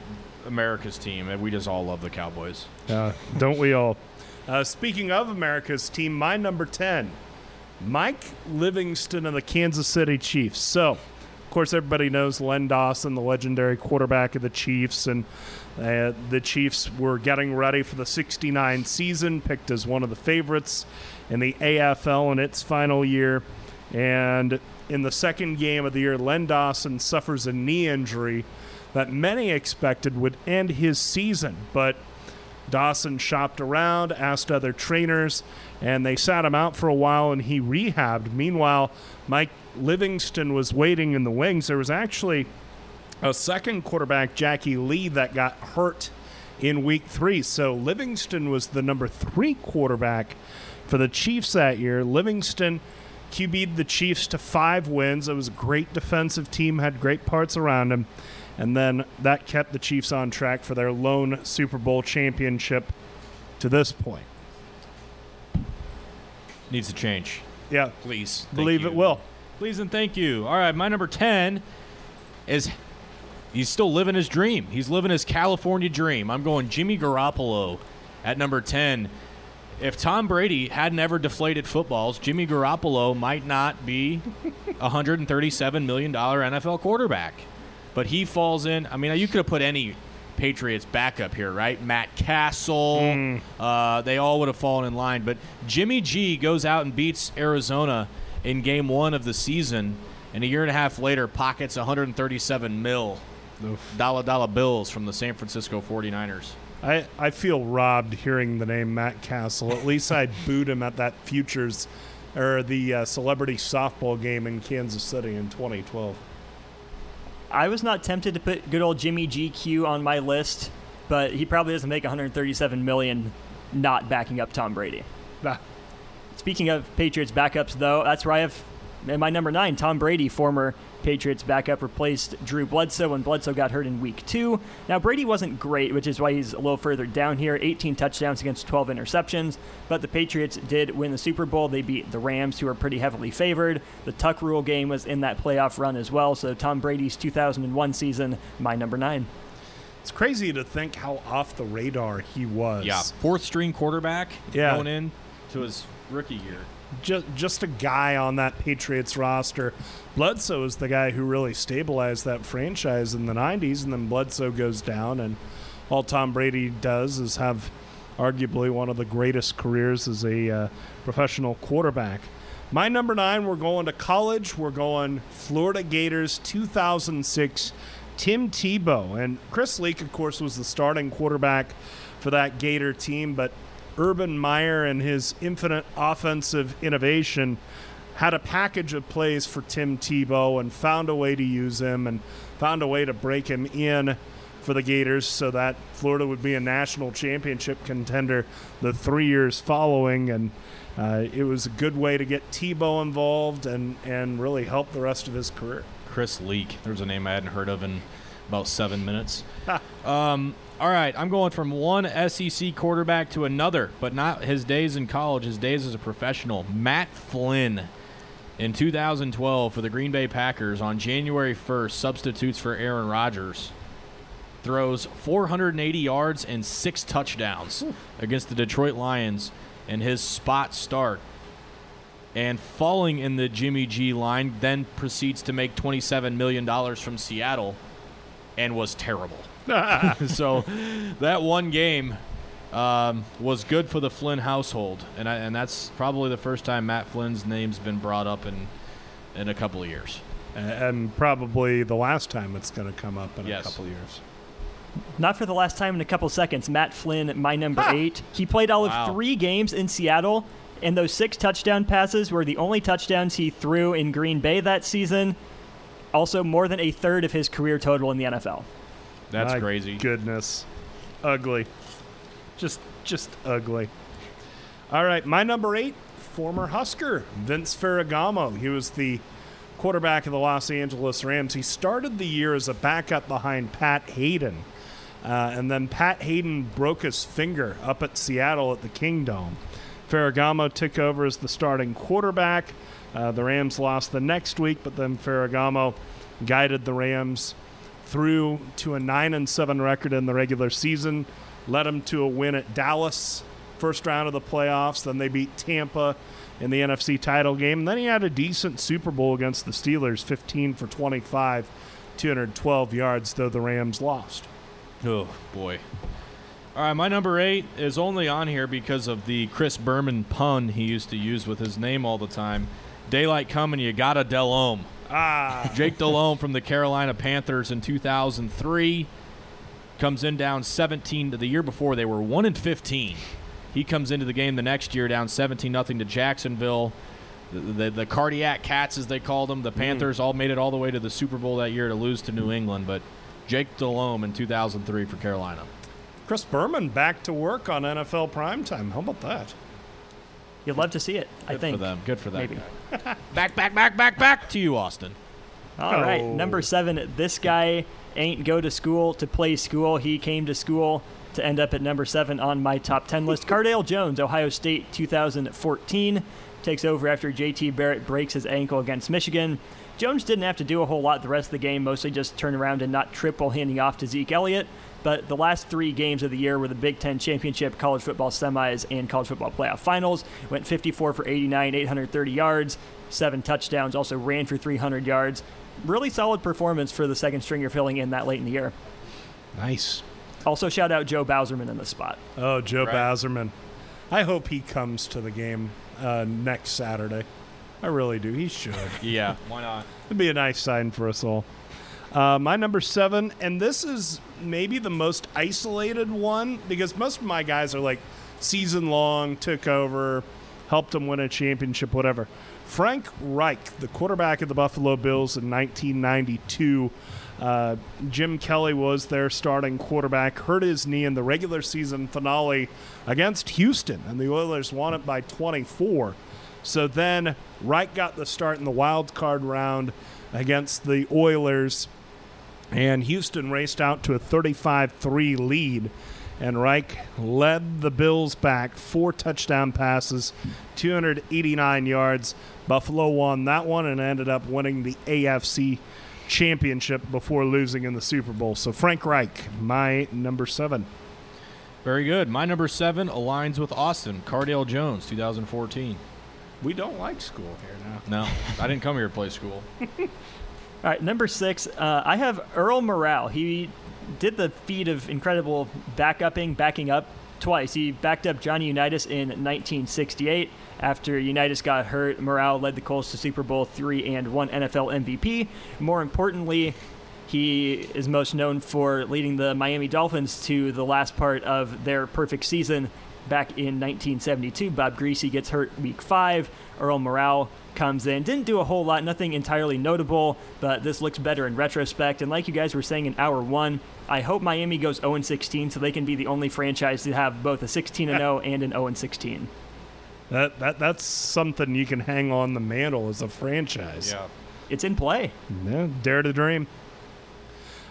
America's team, and we just all love the Cowboys. Uh, don't we all? Uh, speaking of America's team, my number 10, Mike Livingston of the Kansas City Chiefs. So, of course, everybody knows Len Dawson, the legendary quarterback of the Chiefs, and uh, the Chiefs were getting ready for the 69 season, picked as one of the favorites in the AFL in its final year. And in the second game of the year, Len Dawson suffers a knee injury that many expected would end his season, but Dawson shopped around, asked other trainers, and they sat him out for a while and he rehabbed. Meanwhile, Mike Livingston was waiting in the wings. There was actually a second quarterback, Jackie Lee, that got hurt in week three. So Livingston was the number three quarterback for the Chiefs that year. Livingston QB'd the Chiefs to five wins. It was a great defensive team, had great parts around him. And then that kept the Chiefs on track for their lone Super Bowl championship to this point. Needs to change. Yeah. Please. Believe you. it will. Please and thank you. All right, my number 10 is he's still living his dream. He's living his California dream. I'm going Jimmy Garoppolo at number 10. If Tom Brady hadn't ever deflated footballs, Jimmy Garoppolo might not be a $137 million NFL quarterback. But he falls in. I mean, you could have put any Patriots backup here, right? Matt Cassel. Uh, they all would have fallen in line. But Jimmy G goes out and beats Arizona in game one of the season, and a year and a half later pockets 137 mil dollar dollar bills from the San Francisco 49ers. I, I feel robbed hearing the name Matt Cassel. At least I booed him at that Futures or the uh, celebrity softball game in Kansas City in 2012. I was not tempted to put good old Jimmy GQ on my list, but he probably doesn't make 137 million not backing up Tom Brady. Speaking of Patriots backups, though, that's where I have in my number nine, Tom Brady, former Patriots backup, replaced Drew Bledsoe when Bledsoe got hurt in week two. Now, Brady wasn't great, which is why he's a little further down here 18 touchdowns against 12 interceptions. But the Patriots did win the Super Bowl. They beat the Rams, who are pretty heavily favored. The Tuck Rule game was in that playoff run as well. So, Tom Brady's 2001 season, my number nine. It's crazy to think how off the radar he was. Yeah, fourth string quarterback Yeah. going in to his rookie year. just just a guy on that Patriots roster. Bledsoe is the guy who really stabilized that franchise in the '90s, and then Bledsoe goes down, and all Tom Brady does is have arguably one of the greatest careers as a uh, professional quarterback. My number nine, we're going to college. We're going Florida Gators 2006. Tim Tebow and Chris Leak, of course, was the starting quarterback for that Gator team, but Urban Meyer and his infinite offensive innovation had a package of plays for Tim Tebow and found a way to use him and found a way to break him in for the Gators so that Florida would be a national championship contender the three years following. And uh, it was a good way to get Tebow involved and, and really help the rest of his career. Chris Leak. There's a name I hadn't heard of in about seven minutes. um, all right, I'm going from one SEC quarterback to another, but not his days in college, his days as a professional. Matt Flynn in 2012 for the Green Bay Packers on January 1st substitutes for Aaron Rodgers. Throws 480 yards and six touchdowns against the Detroit Lions in his spot start. And falling in the Jimmy G line, then proceeds to make $27 million from Seattle and was terrible. so that one game um, was good for the Flynn household, and I, and that's probably the first time Matt Flynn's name's been brought up in in a couple of years. A- And probably the last time it's going to come up in Yes. a couple years. Not for the last time in a couple seconds. Matt Flynn, my number eight. He played all of three games in Seattle, and those six touchdown passes were the only touchdowns he threw in Green Bay that season. Also, more than a third of his career total in the NFL. That's My crazy. Goodness, ugly, just just ugly. All right, my number eight, former Husker Vince Ferragamo. He was the quarterback of the Los Angeles Rams. He started the year as a backup behind Pat Haden, uh, and then Pat Haden broke his finger up at Seattle at the Kingdome. Ferragamo took over as the starting quarterback. Uh, the Rams lost the next week, but then Ferragamo guided the Rams through to a 9 and 7 record in the regular season, led them to a win at Dallas, first round of the playoffs. Then they beat Tampa in the NFC title game. And then he had a decent Super Bowl against the Steelers, 15 for 25, 212 yards, though the Rams lost. Oh boy. All right, my number eight is only on here because of the Chris Berman pun he used to use with his name all the time. Daylight coming, you gotta Delhomme. Ah, Jake Delhomme from the Carolina Panthers in 2003 comes in down 17. to The year before they were one and 15. He comes into the game the next year down 17 nothing to Jacksonville. The, the, the cardiac cats, as they called them, the Panthers all made it all the way to the Super Bowl that year to lose to New England. But Jake Delhomme in 2003 for Carolina. Chris Berman back to work on NFL primetime. How about that? You'd love to see it, I think. Good for them. Good for them. Maybe. back, back, back, back, back to you, Austin. All right, Oh. number seven. This guy ain't go to school to play school. He came to school to end up at number seven on my top 10 list. Cardale Jones, Ohio State 2014, takes over after JT Barrett breaks his ankle against Michigan. Jones didn't have to do a whole lot the rest of the game, mostly just turn around and not triple handing off to Zeke Elliott. But the last three games of the year were the Big Ten Championship, college football semis, and college football playoff finals. Went 54 for 89, 830 yards, seven touchdowns, also ran for 300 yards. Really solid performance for the second stringer filling in that late in the year. Nice. Also, shout out Joe Bauserman in the spot. Oh, Joe Right. Bauserman. I hope he comes to the game uh, next Saturday. I really do. He should. Yeah, why not? It'd be a nice sign for us all. Uh, my number seven, and this is maybe the most isolated one because most of my guys are like season long, took over, helped them win a championship, whatever. Frank Reich, the quarterback of the Buffalo Bills in 1992. Uh, Jim Kelly was their starting quarterback, hurt his knee in the regular season finale against Houston, and the Oilers won it by 24. So then Reich got the start in the wild card round against the Oilers, and Houston raced out to a 35 3 lead. And Reich led the Bills back, four touchdown passes, 289 yards. Buffalo won that one and ended up winning the AFC championship before losing in the Super Bowl. So Frank Reich, my number seven. Very good. My number seven aligns with Austin. Cardale Jones, 2014. We don't like school here now. No, I didn't come here to play school. All right, number six. Uh, I have Earl Morrall. He did the feat of incredible backupping, backing up twice. He backed up Johnny Unitas in 1968. After Unitas got hurt, Morrall led the Colts to Super Bowl three and one NFL MVP. More importantly, he is most known for leading the Miami Dolphins to the last part of their perfect season back in 1972. Bob Griese gets hurt week five. Earl Morrall comes in. Didn't do a whole lot, nothing entirely notable, but this looks better in retrospect. And like you guys were saying in hour one, I hope Miami goes 0 16 so they can be the only franchise to have both a 16 0 and an 0 16. That, that That's something you can hang on the mantle as a franchise. Yeah, It's in play. Yeah, dare to dream.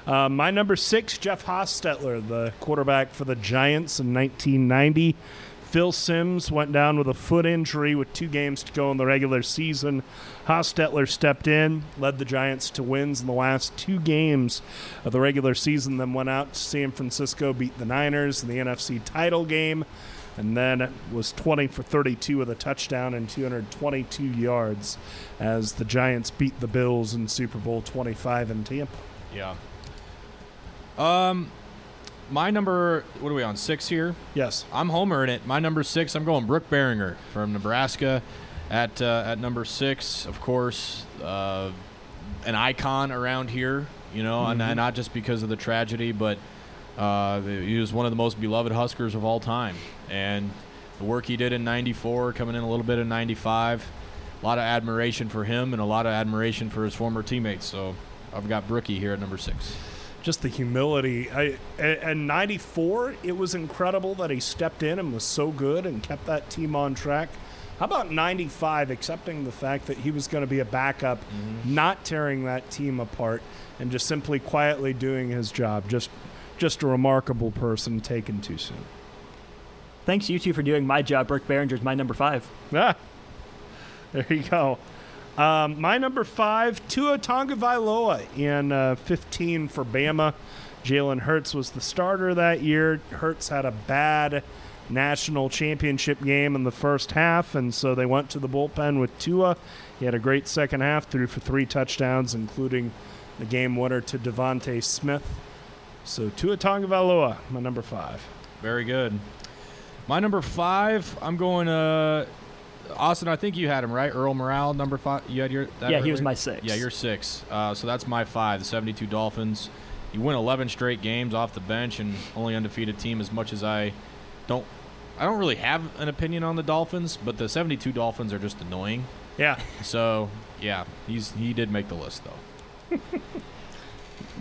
Uh, my number six, Jeff Hostetler, the quarterback for the Giants in 1990. Phil Simms went down with a foot injury with two games to go in the regular season. Hostetler stepped in, led the Giants to wins in the last two games of the regular season, then went out to San Francisco, beat the Niners in the NFC title game, and then was 20 for 32 with a touchdown and 222 yards as the Giants beat the Bills in Super Bowl 25 in Tampa. Yeah. Um, my number, what are we on, six here? Yes. I'm Homer in it. My number six, I'm going Brook Berringer from Nebraska. At uh, at number six, of course, uh, an icon around here. You know, and, Mhm. and not just because of the tragedy, but uh, he was one of the most beloved Huskers of all time. And the work he did in '94, coming in a little bit in '95, a lot of admiration for him and a lot of admiration for his former teammates. So I've got Brookie here at number six. Just the humility. I, and- and 94, it was incredible that he stepped in and was so good and kept that team on track. How about 95, accepting the fact that he was going to be a backup, not tearing that team apart, and just simply quietly doing his job? Just, just a remarkable person taken too soon. Thanks you two for doing my job. Brook Berringer's my number five. Ah, there you go. Um, my number five, Tua Tagovailoa in uh, 15 for Bama. Jalen Hurts was the starter that year. Hurts had a bad national championship game in the first half, and so they went to the bullpen with Tua. He had a great second half, threw for three touchdowns, including the game winner to DeVonta Smith. So Tua Tagovailoa, my number five. Very good. My number five, I'm going uh Austin, I think you had him right. Earl Morrall, number five. You had your that Yeah, right, he was my six. Yeah, you're six. Uh, so that's my five. The 72 Dolphins. You win 11 straight games off the bench and only undefeated team. As much as I don't, I don't really have an opinion on the Dolphins, but the 72 Dolphins are just annoying. Yeah. So yeah, he's he did make the list though.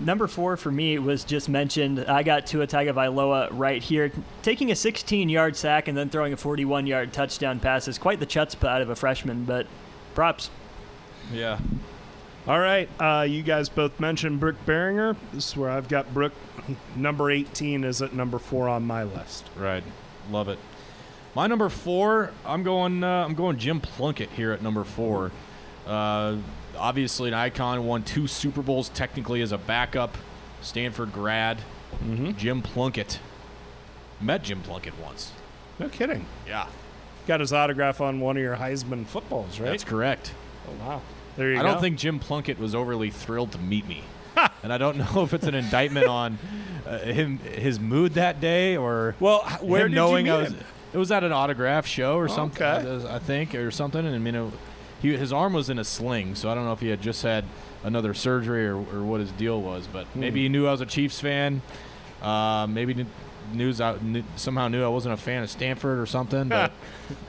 Number four for me was just mentioned. I got Tua Tagovailoa right here, taking a 16-yard sack and then throwing a 41-yard touchdown pass is quite the chutzpah out of a freshman, but props. Yeah. All right, uh, you guys both mentioned Brook Berringer. This is where I've got Brook. Number 18 is at number four on my list. Right. Love it. My number four, I'm going. Uh, I'm going Jim Plunkett here at number four. Uh, obviously, an icon. Won two Super Bowls technically as a backup. Stanford grad. Mm-hmm. Jim Plunkett. Met Jim Plunkett once. No kidding. Yeah. Got his autograph on one of your Heisman footballs, right? That's correct. Oh wow. There you I go. don't think Jim Plunkett was overly thrilled to meet me. and I don't know if it's an indictment on uh, him, his mood that day, or well, where him did you knowing I was. him? It was at an autograph show or something. Okay. I think, or something. And I mean, it, he his arm was in a sling, so I don't know if he had just had another surgery or, or what his deal was. But Hmm. maybe he knew I was a Chiefs fan. Uh, maybe news I knew, somehow knew I wasn't a fan of Stanford or something. But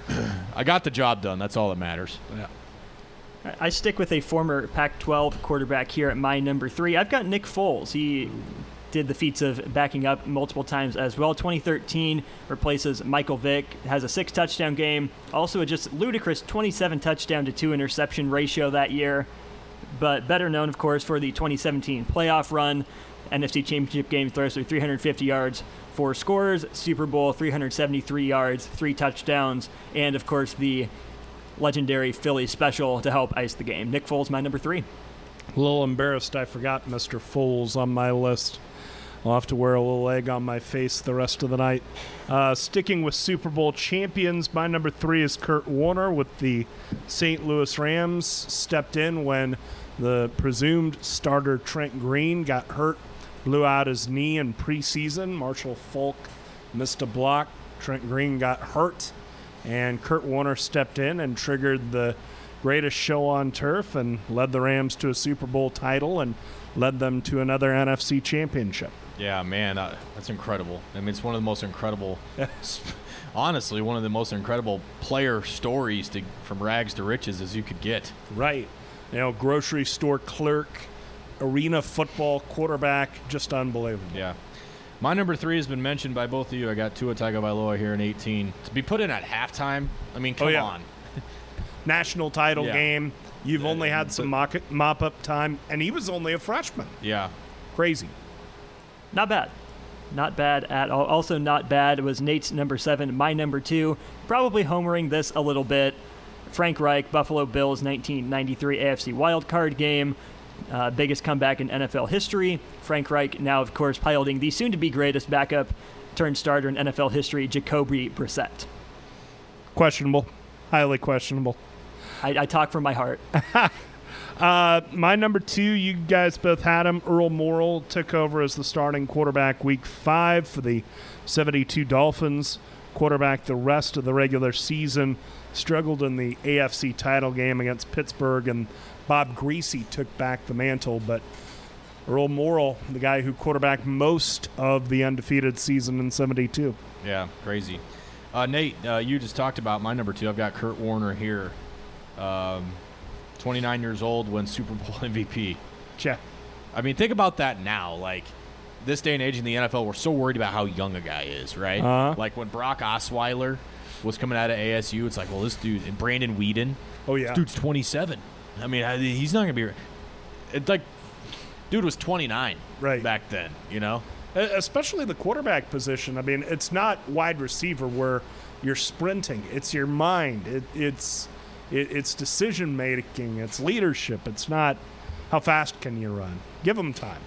I got the job done. That's all that matters. Yeah. I stick with a former Pac 12 quarterback here at my number three. I've got Nick Foles. He did the feats of backing up multiple times as well. 2013 replaces Michael Vick, has a six touchdown game, also a just ludicrous 27 touchdown to two interception ratio that year. But better known, of course, for the 2017 playoff run, NFC Championship game, throws for 350 yards, four scores, Super Bowl, 373 yards, three touchdowns, and of course the legendary Philly special to help ice the game. Nick Foles, my number three. A little embarrassed I forgot Mr. Foles on my list. I'll have to wear a little egg on my face the rest of the night. Uh, sticking with Super Bowl champions, my number three is Kurt Warner with the St. Louis Rams. Stepped in when the presumed starter Trent Green got hurt, blew out his knee in preseason. Marshall Faulk missed a block. Trent Green got hurt, and Kurt Warner stepped in and triggered the greatest show on turf and led the Rams to a Super Bowl title and led them to another NFC championship. Yeah, man, uh, that's incredible. I mean, it's one of the most incredible, honestly, one of the most incredible player stories to, from rags to riches as you could get. Right. You know, grocery store clerk, arena football quarterback, just unbelievable. Yeah. My number three has been mentioned by both of you. I got Tua Tagovailoa here in 18. To be put in at halftime, I mean, come Oh, yeah. on. National title Yeah. game. You've only had some mop, mop up time, and he was only a freshman. Yeah. Crazy. Not bad. Not bad at all. Also, not bad was Nate's number seven, my number two. Probably homering this a little bit. Frank Reich, Buffalo Bills 1993 AFC wildcard game. Uh, biggest comeback in NFL history. Frank Reich now, of course, piloting the soon to be greatest backup turned starter in NFL history, Jacoby Brissett. Questionable. Highly questionable. I, I talk from my heart. Uh, my number two, you guys both had him. Earl Morrall took over as the starting quarterback week five for the 72 Dolphins. quarterback the rest of the regular season. Struggled in the AFC title game against Pittsburgh, and Bob Griese took back the mantle. But Earl Morrall, the guy who quarterbacked most of the undefeated season in 72. Yeah, crazy. Uh, Nate, uh, you just talked about my number two. I've got Kurt Warner here. Um, 29 years old, wins Super Bowl MVP. Yeah. I mean, think about that now. Like, this day and age in the NFL, we're so worried about how young a guy is, right? Uh-huh. Like when Brock Osweiler was coming out of ASU, it's like, well, this dude, and Brandon Weeden. Oh, yeah. This dude's 27. I mean, he's not going to be. It's like, dude was 29 right. back then, you know? Especially the quarterback position. I mean, it's not wide receiver where you're sprinting. It's your mind. It, it's it, it's decision making. It's leadership. It's not how fast can you run. Give them time.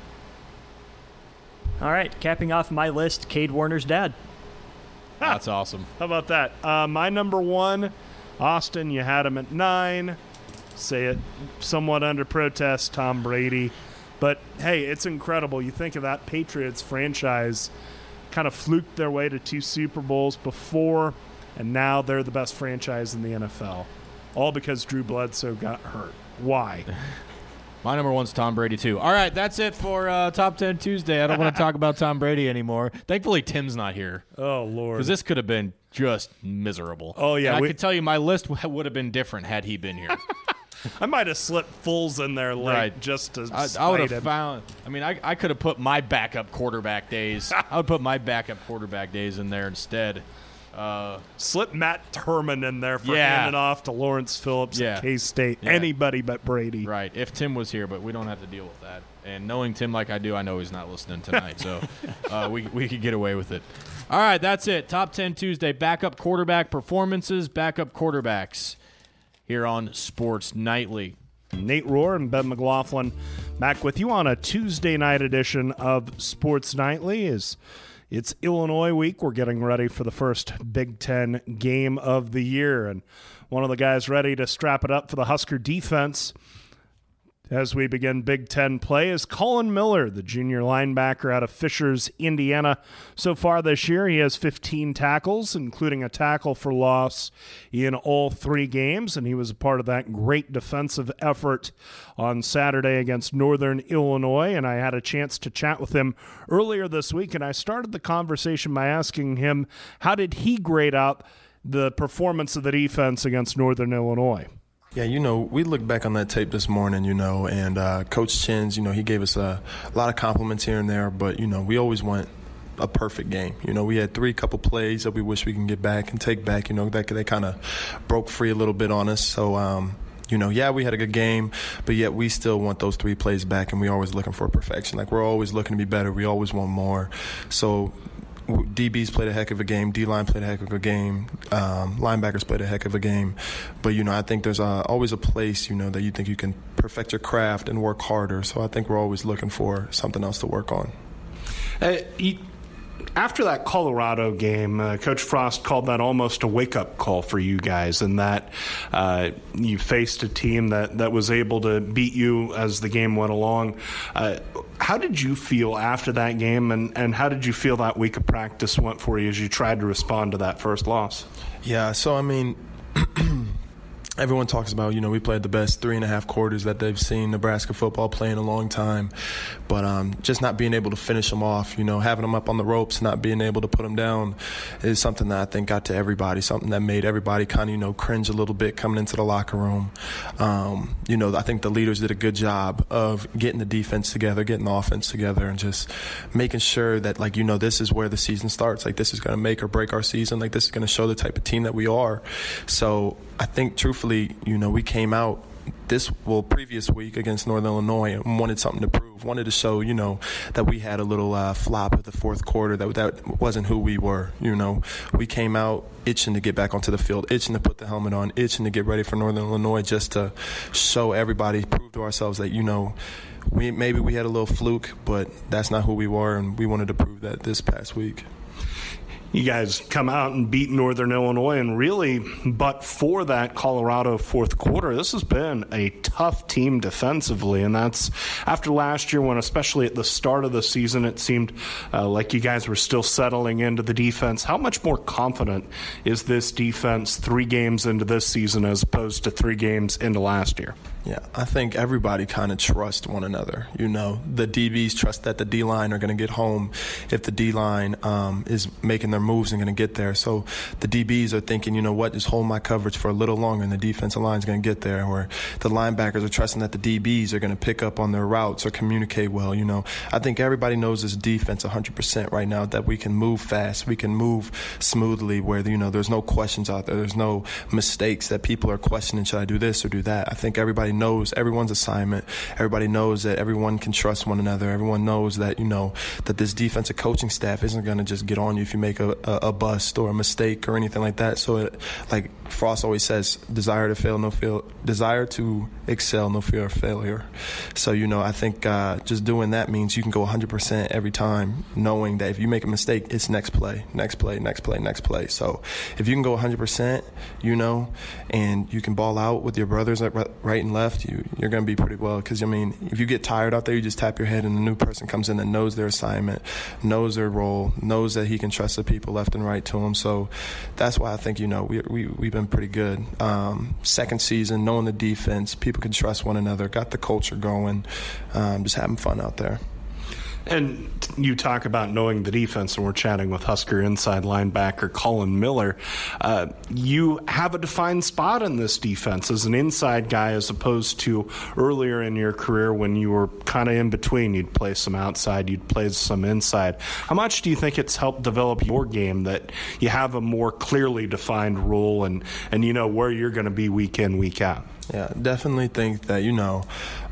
All right, capping off my list, Kade Warner's dad. That's awesome. How about that? Uh, my number one, Austin. You had him at nine. Say it somewhat under protest, Tom Brady. But hey, it's incredible. You think of that Patriots franchise, kind of fluked their way to two Super Bowls before, and now they're the best franchise in the NFL. All because Drew Bledsoe got hurt. Why? My number one's Tom Brady too. All right, that's it for uh, Top Ten Tuesday. I don't want to talk about Tom Brady anymore. Thankfully, Tim's not here Oh Lord. because this could have been just miserable. Oh, yeah, And I we- could tell you my list w- would have been different had he been here. I might have slipped Foles in there late Right. just to. I, I would have found. I mean, I, I could have put my backup quarterback days. I would put my backup quarterback days in there instead. Uh, Slip Matt Turman in there for Yeah. handing off to Lawrence Phillips Yeah. at K State. Yeah. Anybody but Brady. Right. If Tim was here, but we don't have to deal with that. And knowing Tim like I do, I know he's not listening tonight. So uh, we, we could get away with it. All right, that's it. Top 10 Tuesday. Backup quarterback performances, backup quarterbacks here on Sports Nightly. Nate Rohr and Ben McLaughlin back with you on a Tuesday night edition of Sports Nightly. Is it's Illinois week. We're getting ready for the first Big Ten game of the year, and one of the guys ready to strap it up for the Husker defense as we begin Big Ten play is Collin Miller, the junior linebacker out of Fishers, Indiana. So far this year, he has 15 tackles, including a tackle for loss in all three games, and he was a part of that great defensive effort on Saturday against Northern Illinois. And I had a chance to chat with him earlier this week, and I started the conversation by asking him how did he grade out the performance of the defense against Northern Illinois. Yeah, you know, we looked back on that tape this morning, you know, and uh, Coach Chins, you know, he gave us a, a lot of compliments here and there, but, you know, we always want a perfect game. You know, we had three couple plays that we wish we can get back and take back, you know, that they kind of broke free a little bit on us. So, um, you know, yeah, we had a good game, but yet we still want those three plays back, and we're always looking for perfection. Like, we're always looking to be better. We always want more. So, DBs played a heck of a game. D line played a heck of a game. Um, linebackers played a heck of a game. But you know, I think there's uh, always a place you know that you think you can perfect your craft and work harder. So I think we're always looking for something else to work on. Uh, you, after that Colorado game, uh, Coach Frost called that almost a wake up call for you guys, in that uh, you faced a team that, that was able to beat you as the game went along. Uh, how did you feel after that game, and, and how did you feel that week of practice went for you as you tried to respond to that first loss? Yeah, so I mean, everyone talks about, you know, we played the best three and a half quarters that they've seen Nebraska football play in a long time. But um, just not being able to finish them off, you know, having them up on the ropes, not being able to put them down is something that I think got to everybody, something that made everybody kind of, you know, cringe a little bit coming into the locker room. Um, you know, I think the leaders did a good job of getting the defense together, getting the offense together, and just making sure that, like, you know, this is where the season starts. Like, this is going to make or break our season. Like, this is going to show the type of team that we are. So I think, truthfully, you know, we came out this well previous week against Northern Illinois and wanted something to prove, wanted to show you know that we had a little uh, flop at the fourth quarter that that wasn't who we were. You know, we came out itching to get back onto the field, itching to put the helmet on, itching to get ready for Northern Illinois, just to show everybody, prove to ourselves that you know. We, maybe we had a little fluke, but that's not who we were, and we wanted to prove that this past week. You guys come out and beat Northern Illinois, and really, but for that Colorado fourth quarter, this has been a tough team defensively, and that's after last year when, especially at the start of the season, it seemed uh, like you guys were still settling into the defense. How much more confident is this defense three games into this season as opposed to three games into last year? Yeah, I think everybody kind of trusts one another. You know, the DBs trust that the D line are going to get home if the D line um, is making their moves and going to get there. So the DBs are thinking, you know what, just hold my coverage for a little longer and the defensive line is going to get there. Or the linebackers are trusting that the DBs are going to pick up on their routes or communicate well. You know, I think everybody knows this defense 100% right now that we can move fast, we can move smoothly where, you know, there's no questions out there, there's no mistakes that people are questioning, should I do this or do that? I think everybody everybody knows everyone's assignment. Everybody knows that everyone can trust one another. Everyone knows that you know that this defensive coaching staff isn't going to just get on you if you make a, a, a, bust or a mistake or anything like that. So, it, like Frost always says, desire to fail, no feel, desire to excel, no fear of failure. So you know, I think uh, just doing that means you can go 100% every time, knowing that if you make a mistake, it's next play, next play, next play, next play. So if you can go 100%, you know, and you can ball out with your brothers right and left left, you you're going to be pretty well. Because I mean, if you get tired out there, you just tap your head, and a new person comes in that knows their assignment, knows their role, knows that he can trust the people left and right to him. So that's why I think you know we, we we've been pretty good. Um, second season, knowing the defense, people can trust one another, got the culture going, um, just having fun out there. And you talk about knowing the defense, and we're chatting with Husker inside linebacker Collin Miller. Uh, you have a defined spot in this defense as an inside guy, as opposed to earlier in your career when you were kind of in between. You'd play some outside, you'd play some inside. How much do you think it's helped develop your game that you have a more clearly defined role and, and you know where you're going to be week in, week out? Yeah, definitely think that, you know,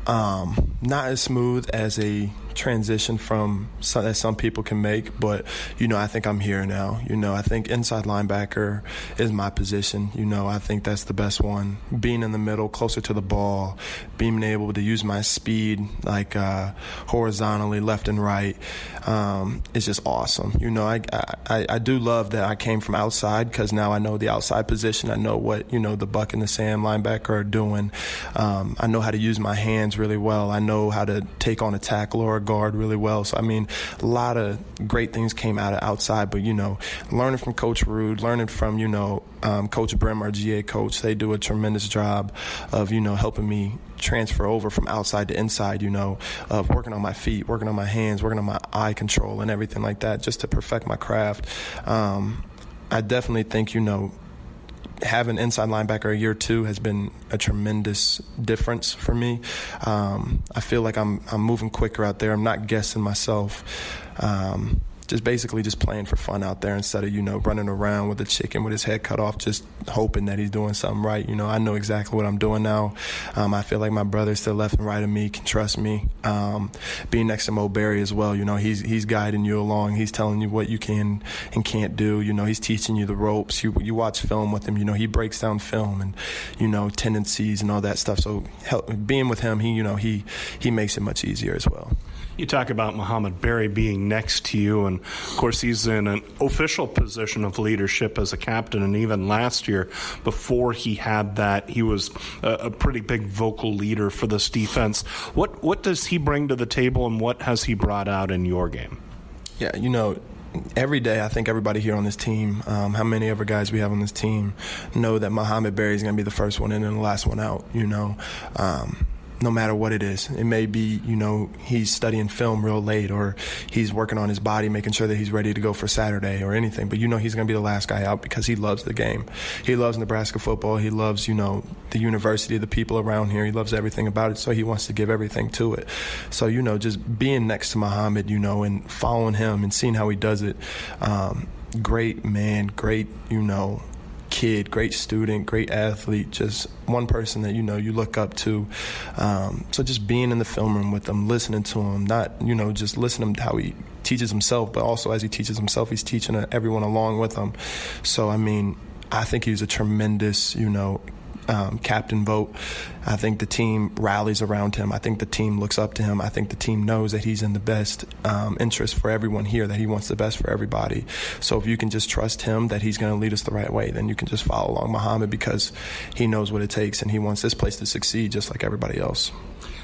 um, not as smooth as a transition from some, that some people can make, but you know, I think I'm here now. You know, I think inside linebacker is my position. You know, I think that's the best one. Being in the middle, closer to the ball, being able to use my speed like uh, horizontally, left and right, um, is just awesome. You know, I, I I do love that I came from outside because now I know the outside position. I know what you know the buck and the Sam linebacker are doing. Um, I know how to use my hands really well. I know how to take on a tackle or a guard really well. So I mean, a lot of great things came out of outside. But you know, learning from Coach Ruud, learning from you know um, Coach Brim, our GA coach, they do a tremendous job of you know helping me transfer over from outside to inside. You know, of working on my feet, working on my hands, working on my eye control, and everything like that, just to perfect my craft. Um, I definitely think you know having inside linebacker a year two has been a tremendous difference for me. Um, I feel like I'm I'm moving quicker out there. I'm not guessing myself. Um, just basically just playing for fun out there instead of you know running around with a chicken with his head cut off, just hoping that he's doing something right. You know, I know exactly what I'm doing now. Um, I feel like my brothers to the left and right of me can trust me. Um, being next to Mo Barry as well, you know, he's he's guiding you along. He's telling you what you can and can't do. You know, he's teaching you the ropes. You you watch film with him. You know, he breaks down film and you know tendencies and all that stuff. So help, being with him, he you know he he makes it much easier as well. You talk about Mohamed Barry being next to you, and of course, he's in an official position of leadership as a captain. And even last year, before he had that, he was a, a pretty big vocal leader for this defense. What what does he bring to the table, and what has he brought out in your game? Yeah, you know, every day, I think everybody here on this team, um, how many other guys we have on this team, know that Mohamed Barry is going to be the first one in and the last one out. You know, um, no matter what it is. It may be, you know, he's studying film real late or he's working on his body, making sure that he's ready to go for Saturday or anything. But you know he's going to be the last guy out because he loves the game. He loves Nebraska football. He loves, you know, the university, the people around here. He loves everything about it. So he wants to give everything to it. So, you know, just being next to Mohamed, you know, and following him and seeing how he does it. Um, great man, great, you know, kid, great student, great athlete, just one person that you know you look up to. Um, so just being in the film room with him, listening to him, not you know just listening to how he teaches himself, but also as he teaches himself, he's teaching everyone along with him. So I mean, I think he's a tremendous you know um, captain vote. I think the team rallies around him. I think the team looks up to him. I think the team knows that he's in the best um, interest for everyone here, that he wants the best for everybody. So if you can just trust him that he's going to lead us the right way, then you can just follow along Mohamed because he knows what it takes and he wants this place to succeed just like everybody else.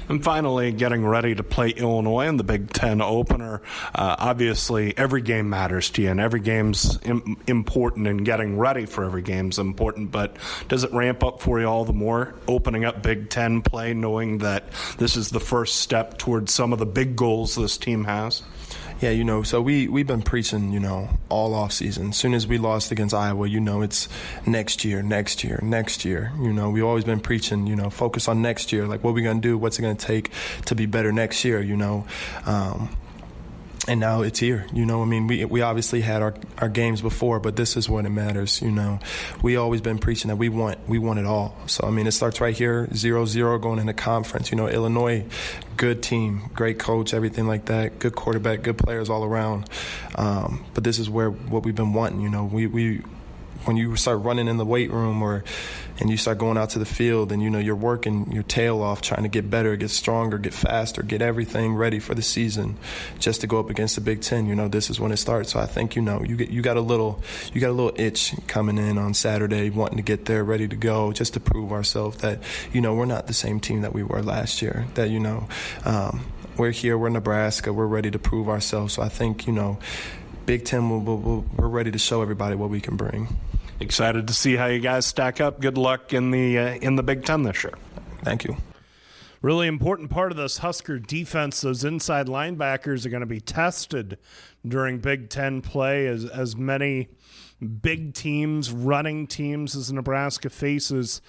And finally, getting ready to play Illinois in the Big Ten opener. Uh, obviously, every game matters to you, and every game's Im- important, and getting ready for every game's important. But does it ramp up for you all the more opening up Big Ten play, knowing that this is the first step towards some of the big goals this team has? Yeah, you know, so we we've been preaching, you know, all off season. As soon as we lost against Iowa, you know, it's next year, next year, next year. You know, we've always been preaching, you know, focus on next year. Like, what are we gonna do? What's it gonna take to be better next year? You know. Um, and now it's here. You know, I mean, we we obviously had our, our games before, but this is when it matters. You know, we always been preaching that we want we want it all. So I mean, it starts right here, zero zero going into conference. You know, Illinois, good team, great coach, everything like that, good quarterback, good players all around. Um, but this is where what we've been wanting. You know, we we when you start running in the weight room or and you start going out to the field and you know you're working your tail off trying to get better, get stronger, get faster, get everything ready for the season just to go up against the Big 10, you know, this is when it starts. So I think you know, you get you got a little you got a little itch coming in on Saturday wanting to get there ready to go just to prove ourselves that you know, we're not the same team that we were last year. That you know, um, we're here, we're Nebraska, we're ready to prove ourselves. So I think, you know, Big Ten, we we we're ready to show everybody what we can bring. Excited to see how you guys stack up. Good luck in the uh, in the Big Ten this year. Thank you. Really important part of this Husker defense. Those inside linebackers are going to be tested during Big Ten play as as many big teams, running teams as Nebraska faces.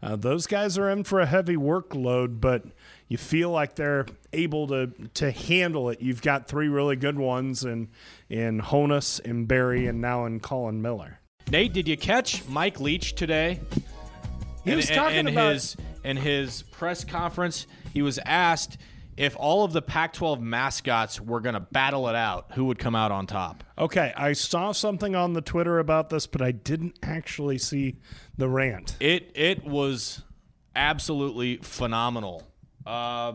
Uh, those guys are in for a heavy workload, but you feel like they're able to to handle it. You've got three really good ones in in Honas, in Barry, and now in Collin Miller. Nate, did you catch Mike Leach today? He in, was talking in about- his in his press conference. He was asked if all of the Pac-12 mascots were going to battle it out, who would come out on top? Okay, I saw something on the Twitter about this, but I didn't actually see the rant. It it was absolutely phenomenal. Uh,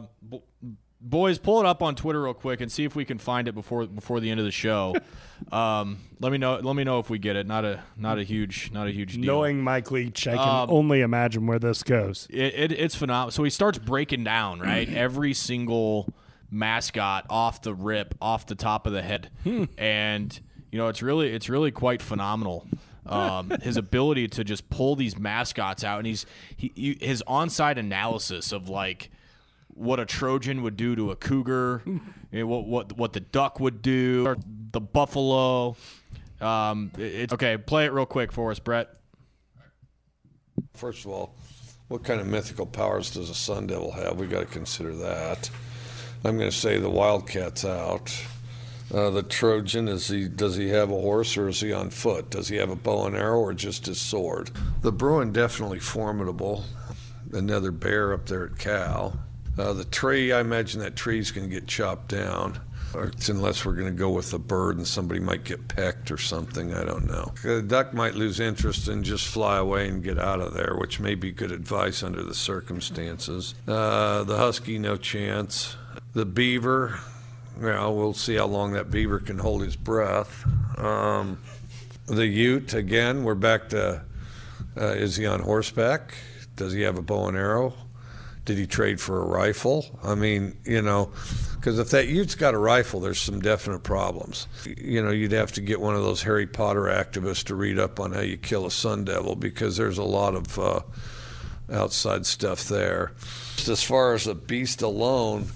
boys, pull it up on Twitter real quick and see if we can find it before before the end of the show. um, let me know. Let me know if we get it. Not a not a huge not a huge deal. Knowing Mike Leach, I can Um, only imagine where this goes. It, it, it's phenomenal. So he starts breaking down right every single mascot off the rip, off the top of the head, and you know it's really it's really quite phenomenal. Um, his ability to just pull these mascots out, and he's he, he his onside analysis of like what a Trojan would do to a cougar, you know, what what what the duck would do, or the buffalo. Um, it- it's okay. Play it real quick for us, Brett. First of all, what kind of mythical powers does a Sun Devil have? We got to consider that. I'm going to say the Wildcat's out. Uh, the Trojan is he? Does he have a horse or is he on foot? Does he have a bow and arrow or just his sword? The Bruin definitely formidable. Another bear up there at Cal. Uh, the tree, I imagine that tree's going to get chopped down. Unless we're going to go with a bird and somebody might get pecked or something. I don't know. The duck might lose interest and just fly away and get out of there, which may be good advice under the circumstances. Uh, the husky, no chance. The beaver, well, we'll see how long that beaver can hold his breath. Um, the ute, again, we're back to uh, is he on horseback? Does he have a bow and arrow? Did he trade for a rifle? I mean, you know, because if that ute's got a rifle, there's some definite problems. You know, you'd have to get one of those Harry Potter activists to read up on how you kill a sun devil because there's a lot of uh, outside stuff there. Just as far as a beast alone,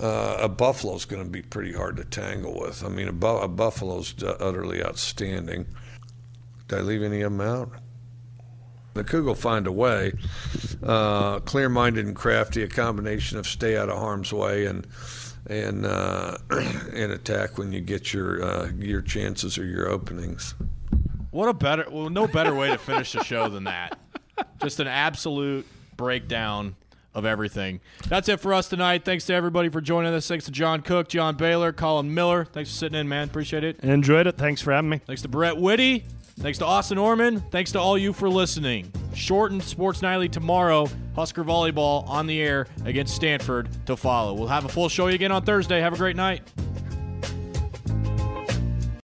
uh, a buffalo's going to be pretty hard to tangle with. I mean, a, bu- a buffalo's utterly outstanding. Did I leave any of them out? The Coug will find a way. Uh, clear-minded and crafty, a combination of stay out of harm's way and and uh, and attack when you get your uh, your chances or your openings. What a better, well, no better way to finish the show than that. Just an absolute breakdown of everything. That's it for us tonight. Thanks to everybody for joining us. Thanks to John Cook, John Baylor, Collin Miller. Thanks for sitting in, man. Appreciate it. Enjoyed it. Thanks for having me. Thanks to Brett Whitty. Thanks to Austin Orman. Thanks to all you for listening. shortened Sports Nightly tomorrow. Husker volleyball on the air against Stanford to follow. We'll have a full show again on Thursday. Have a great night.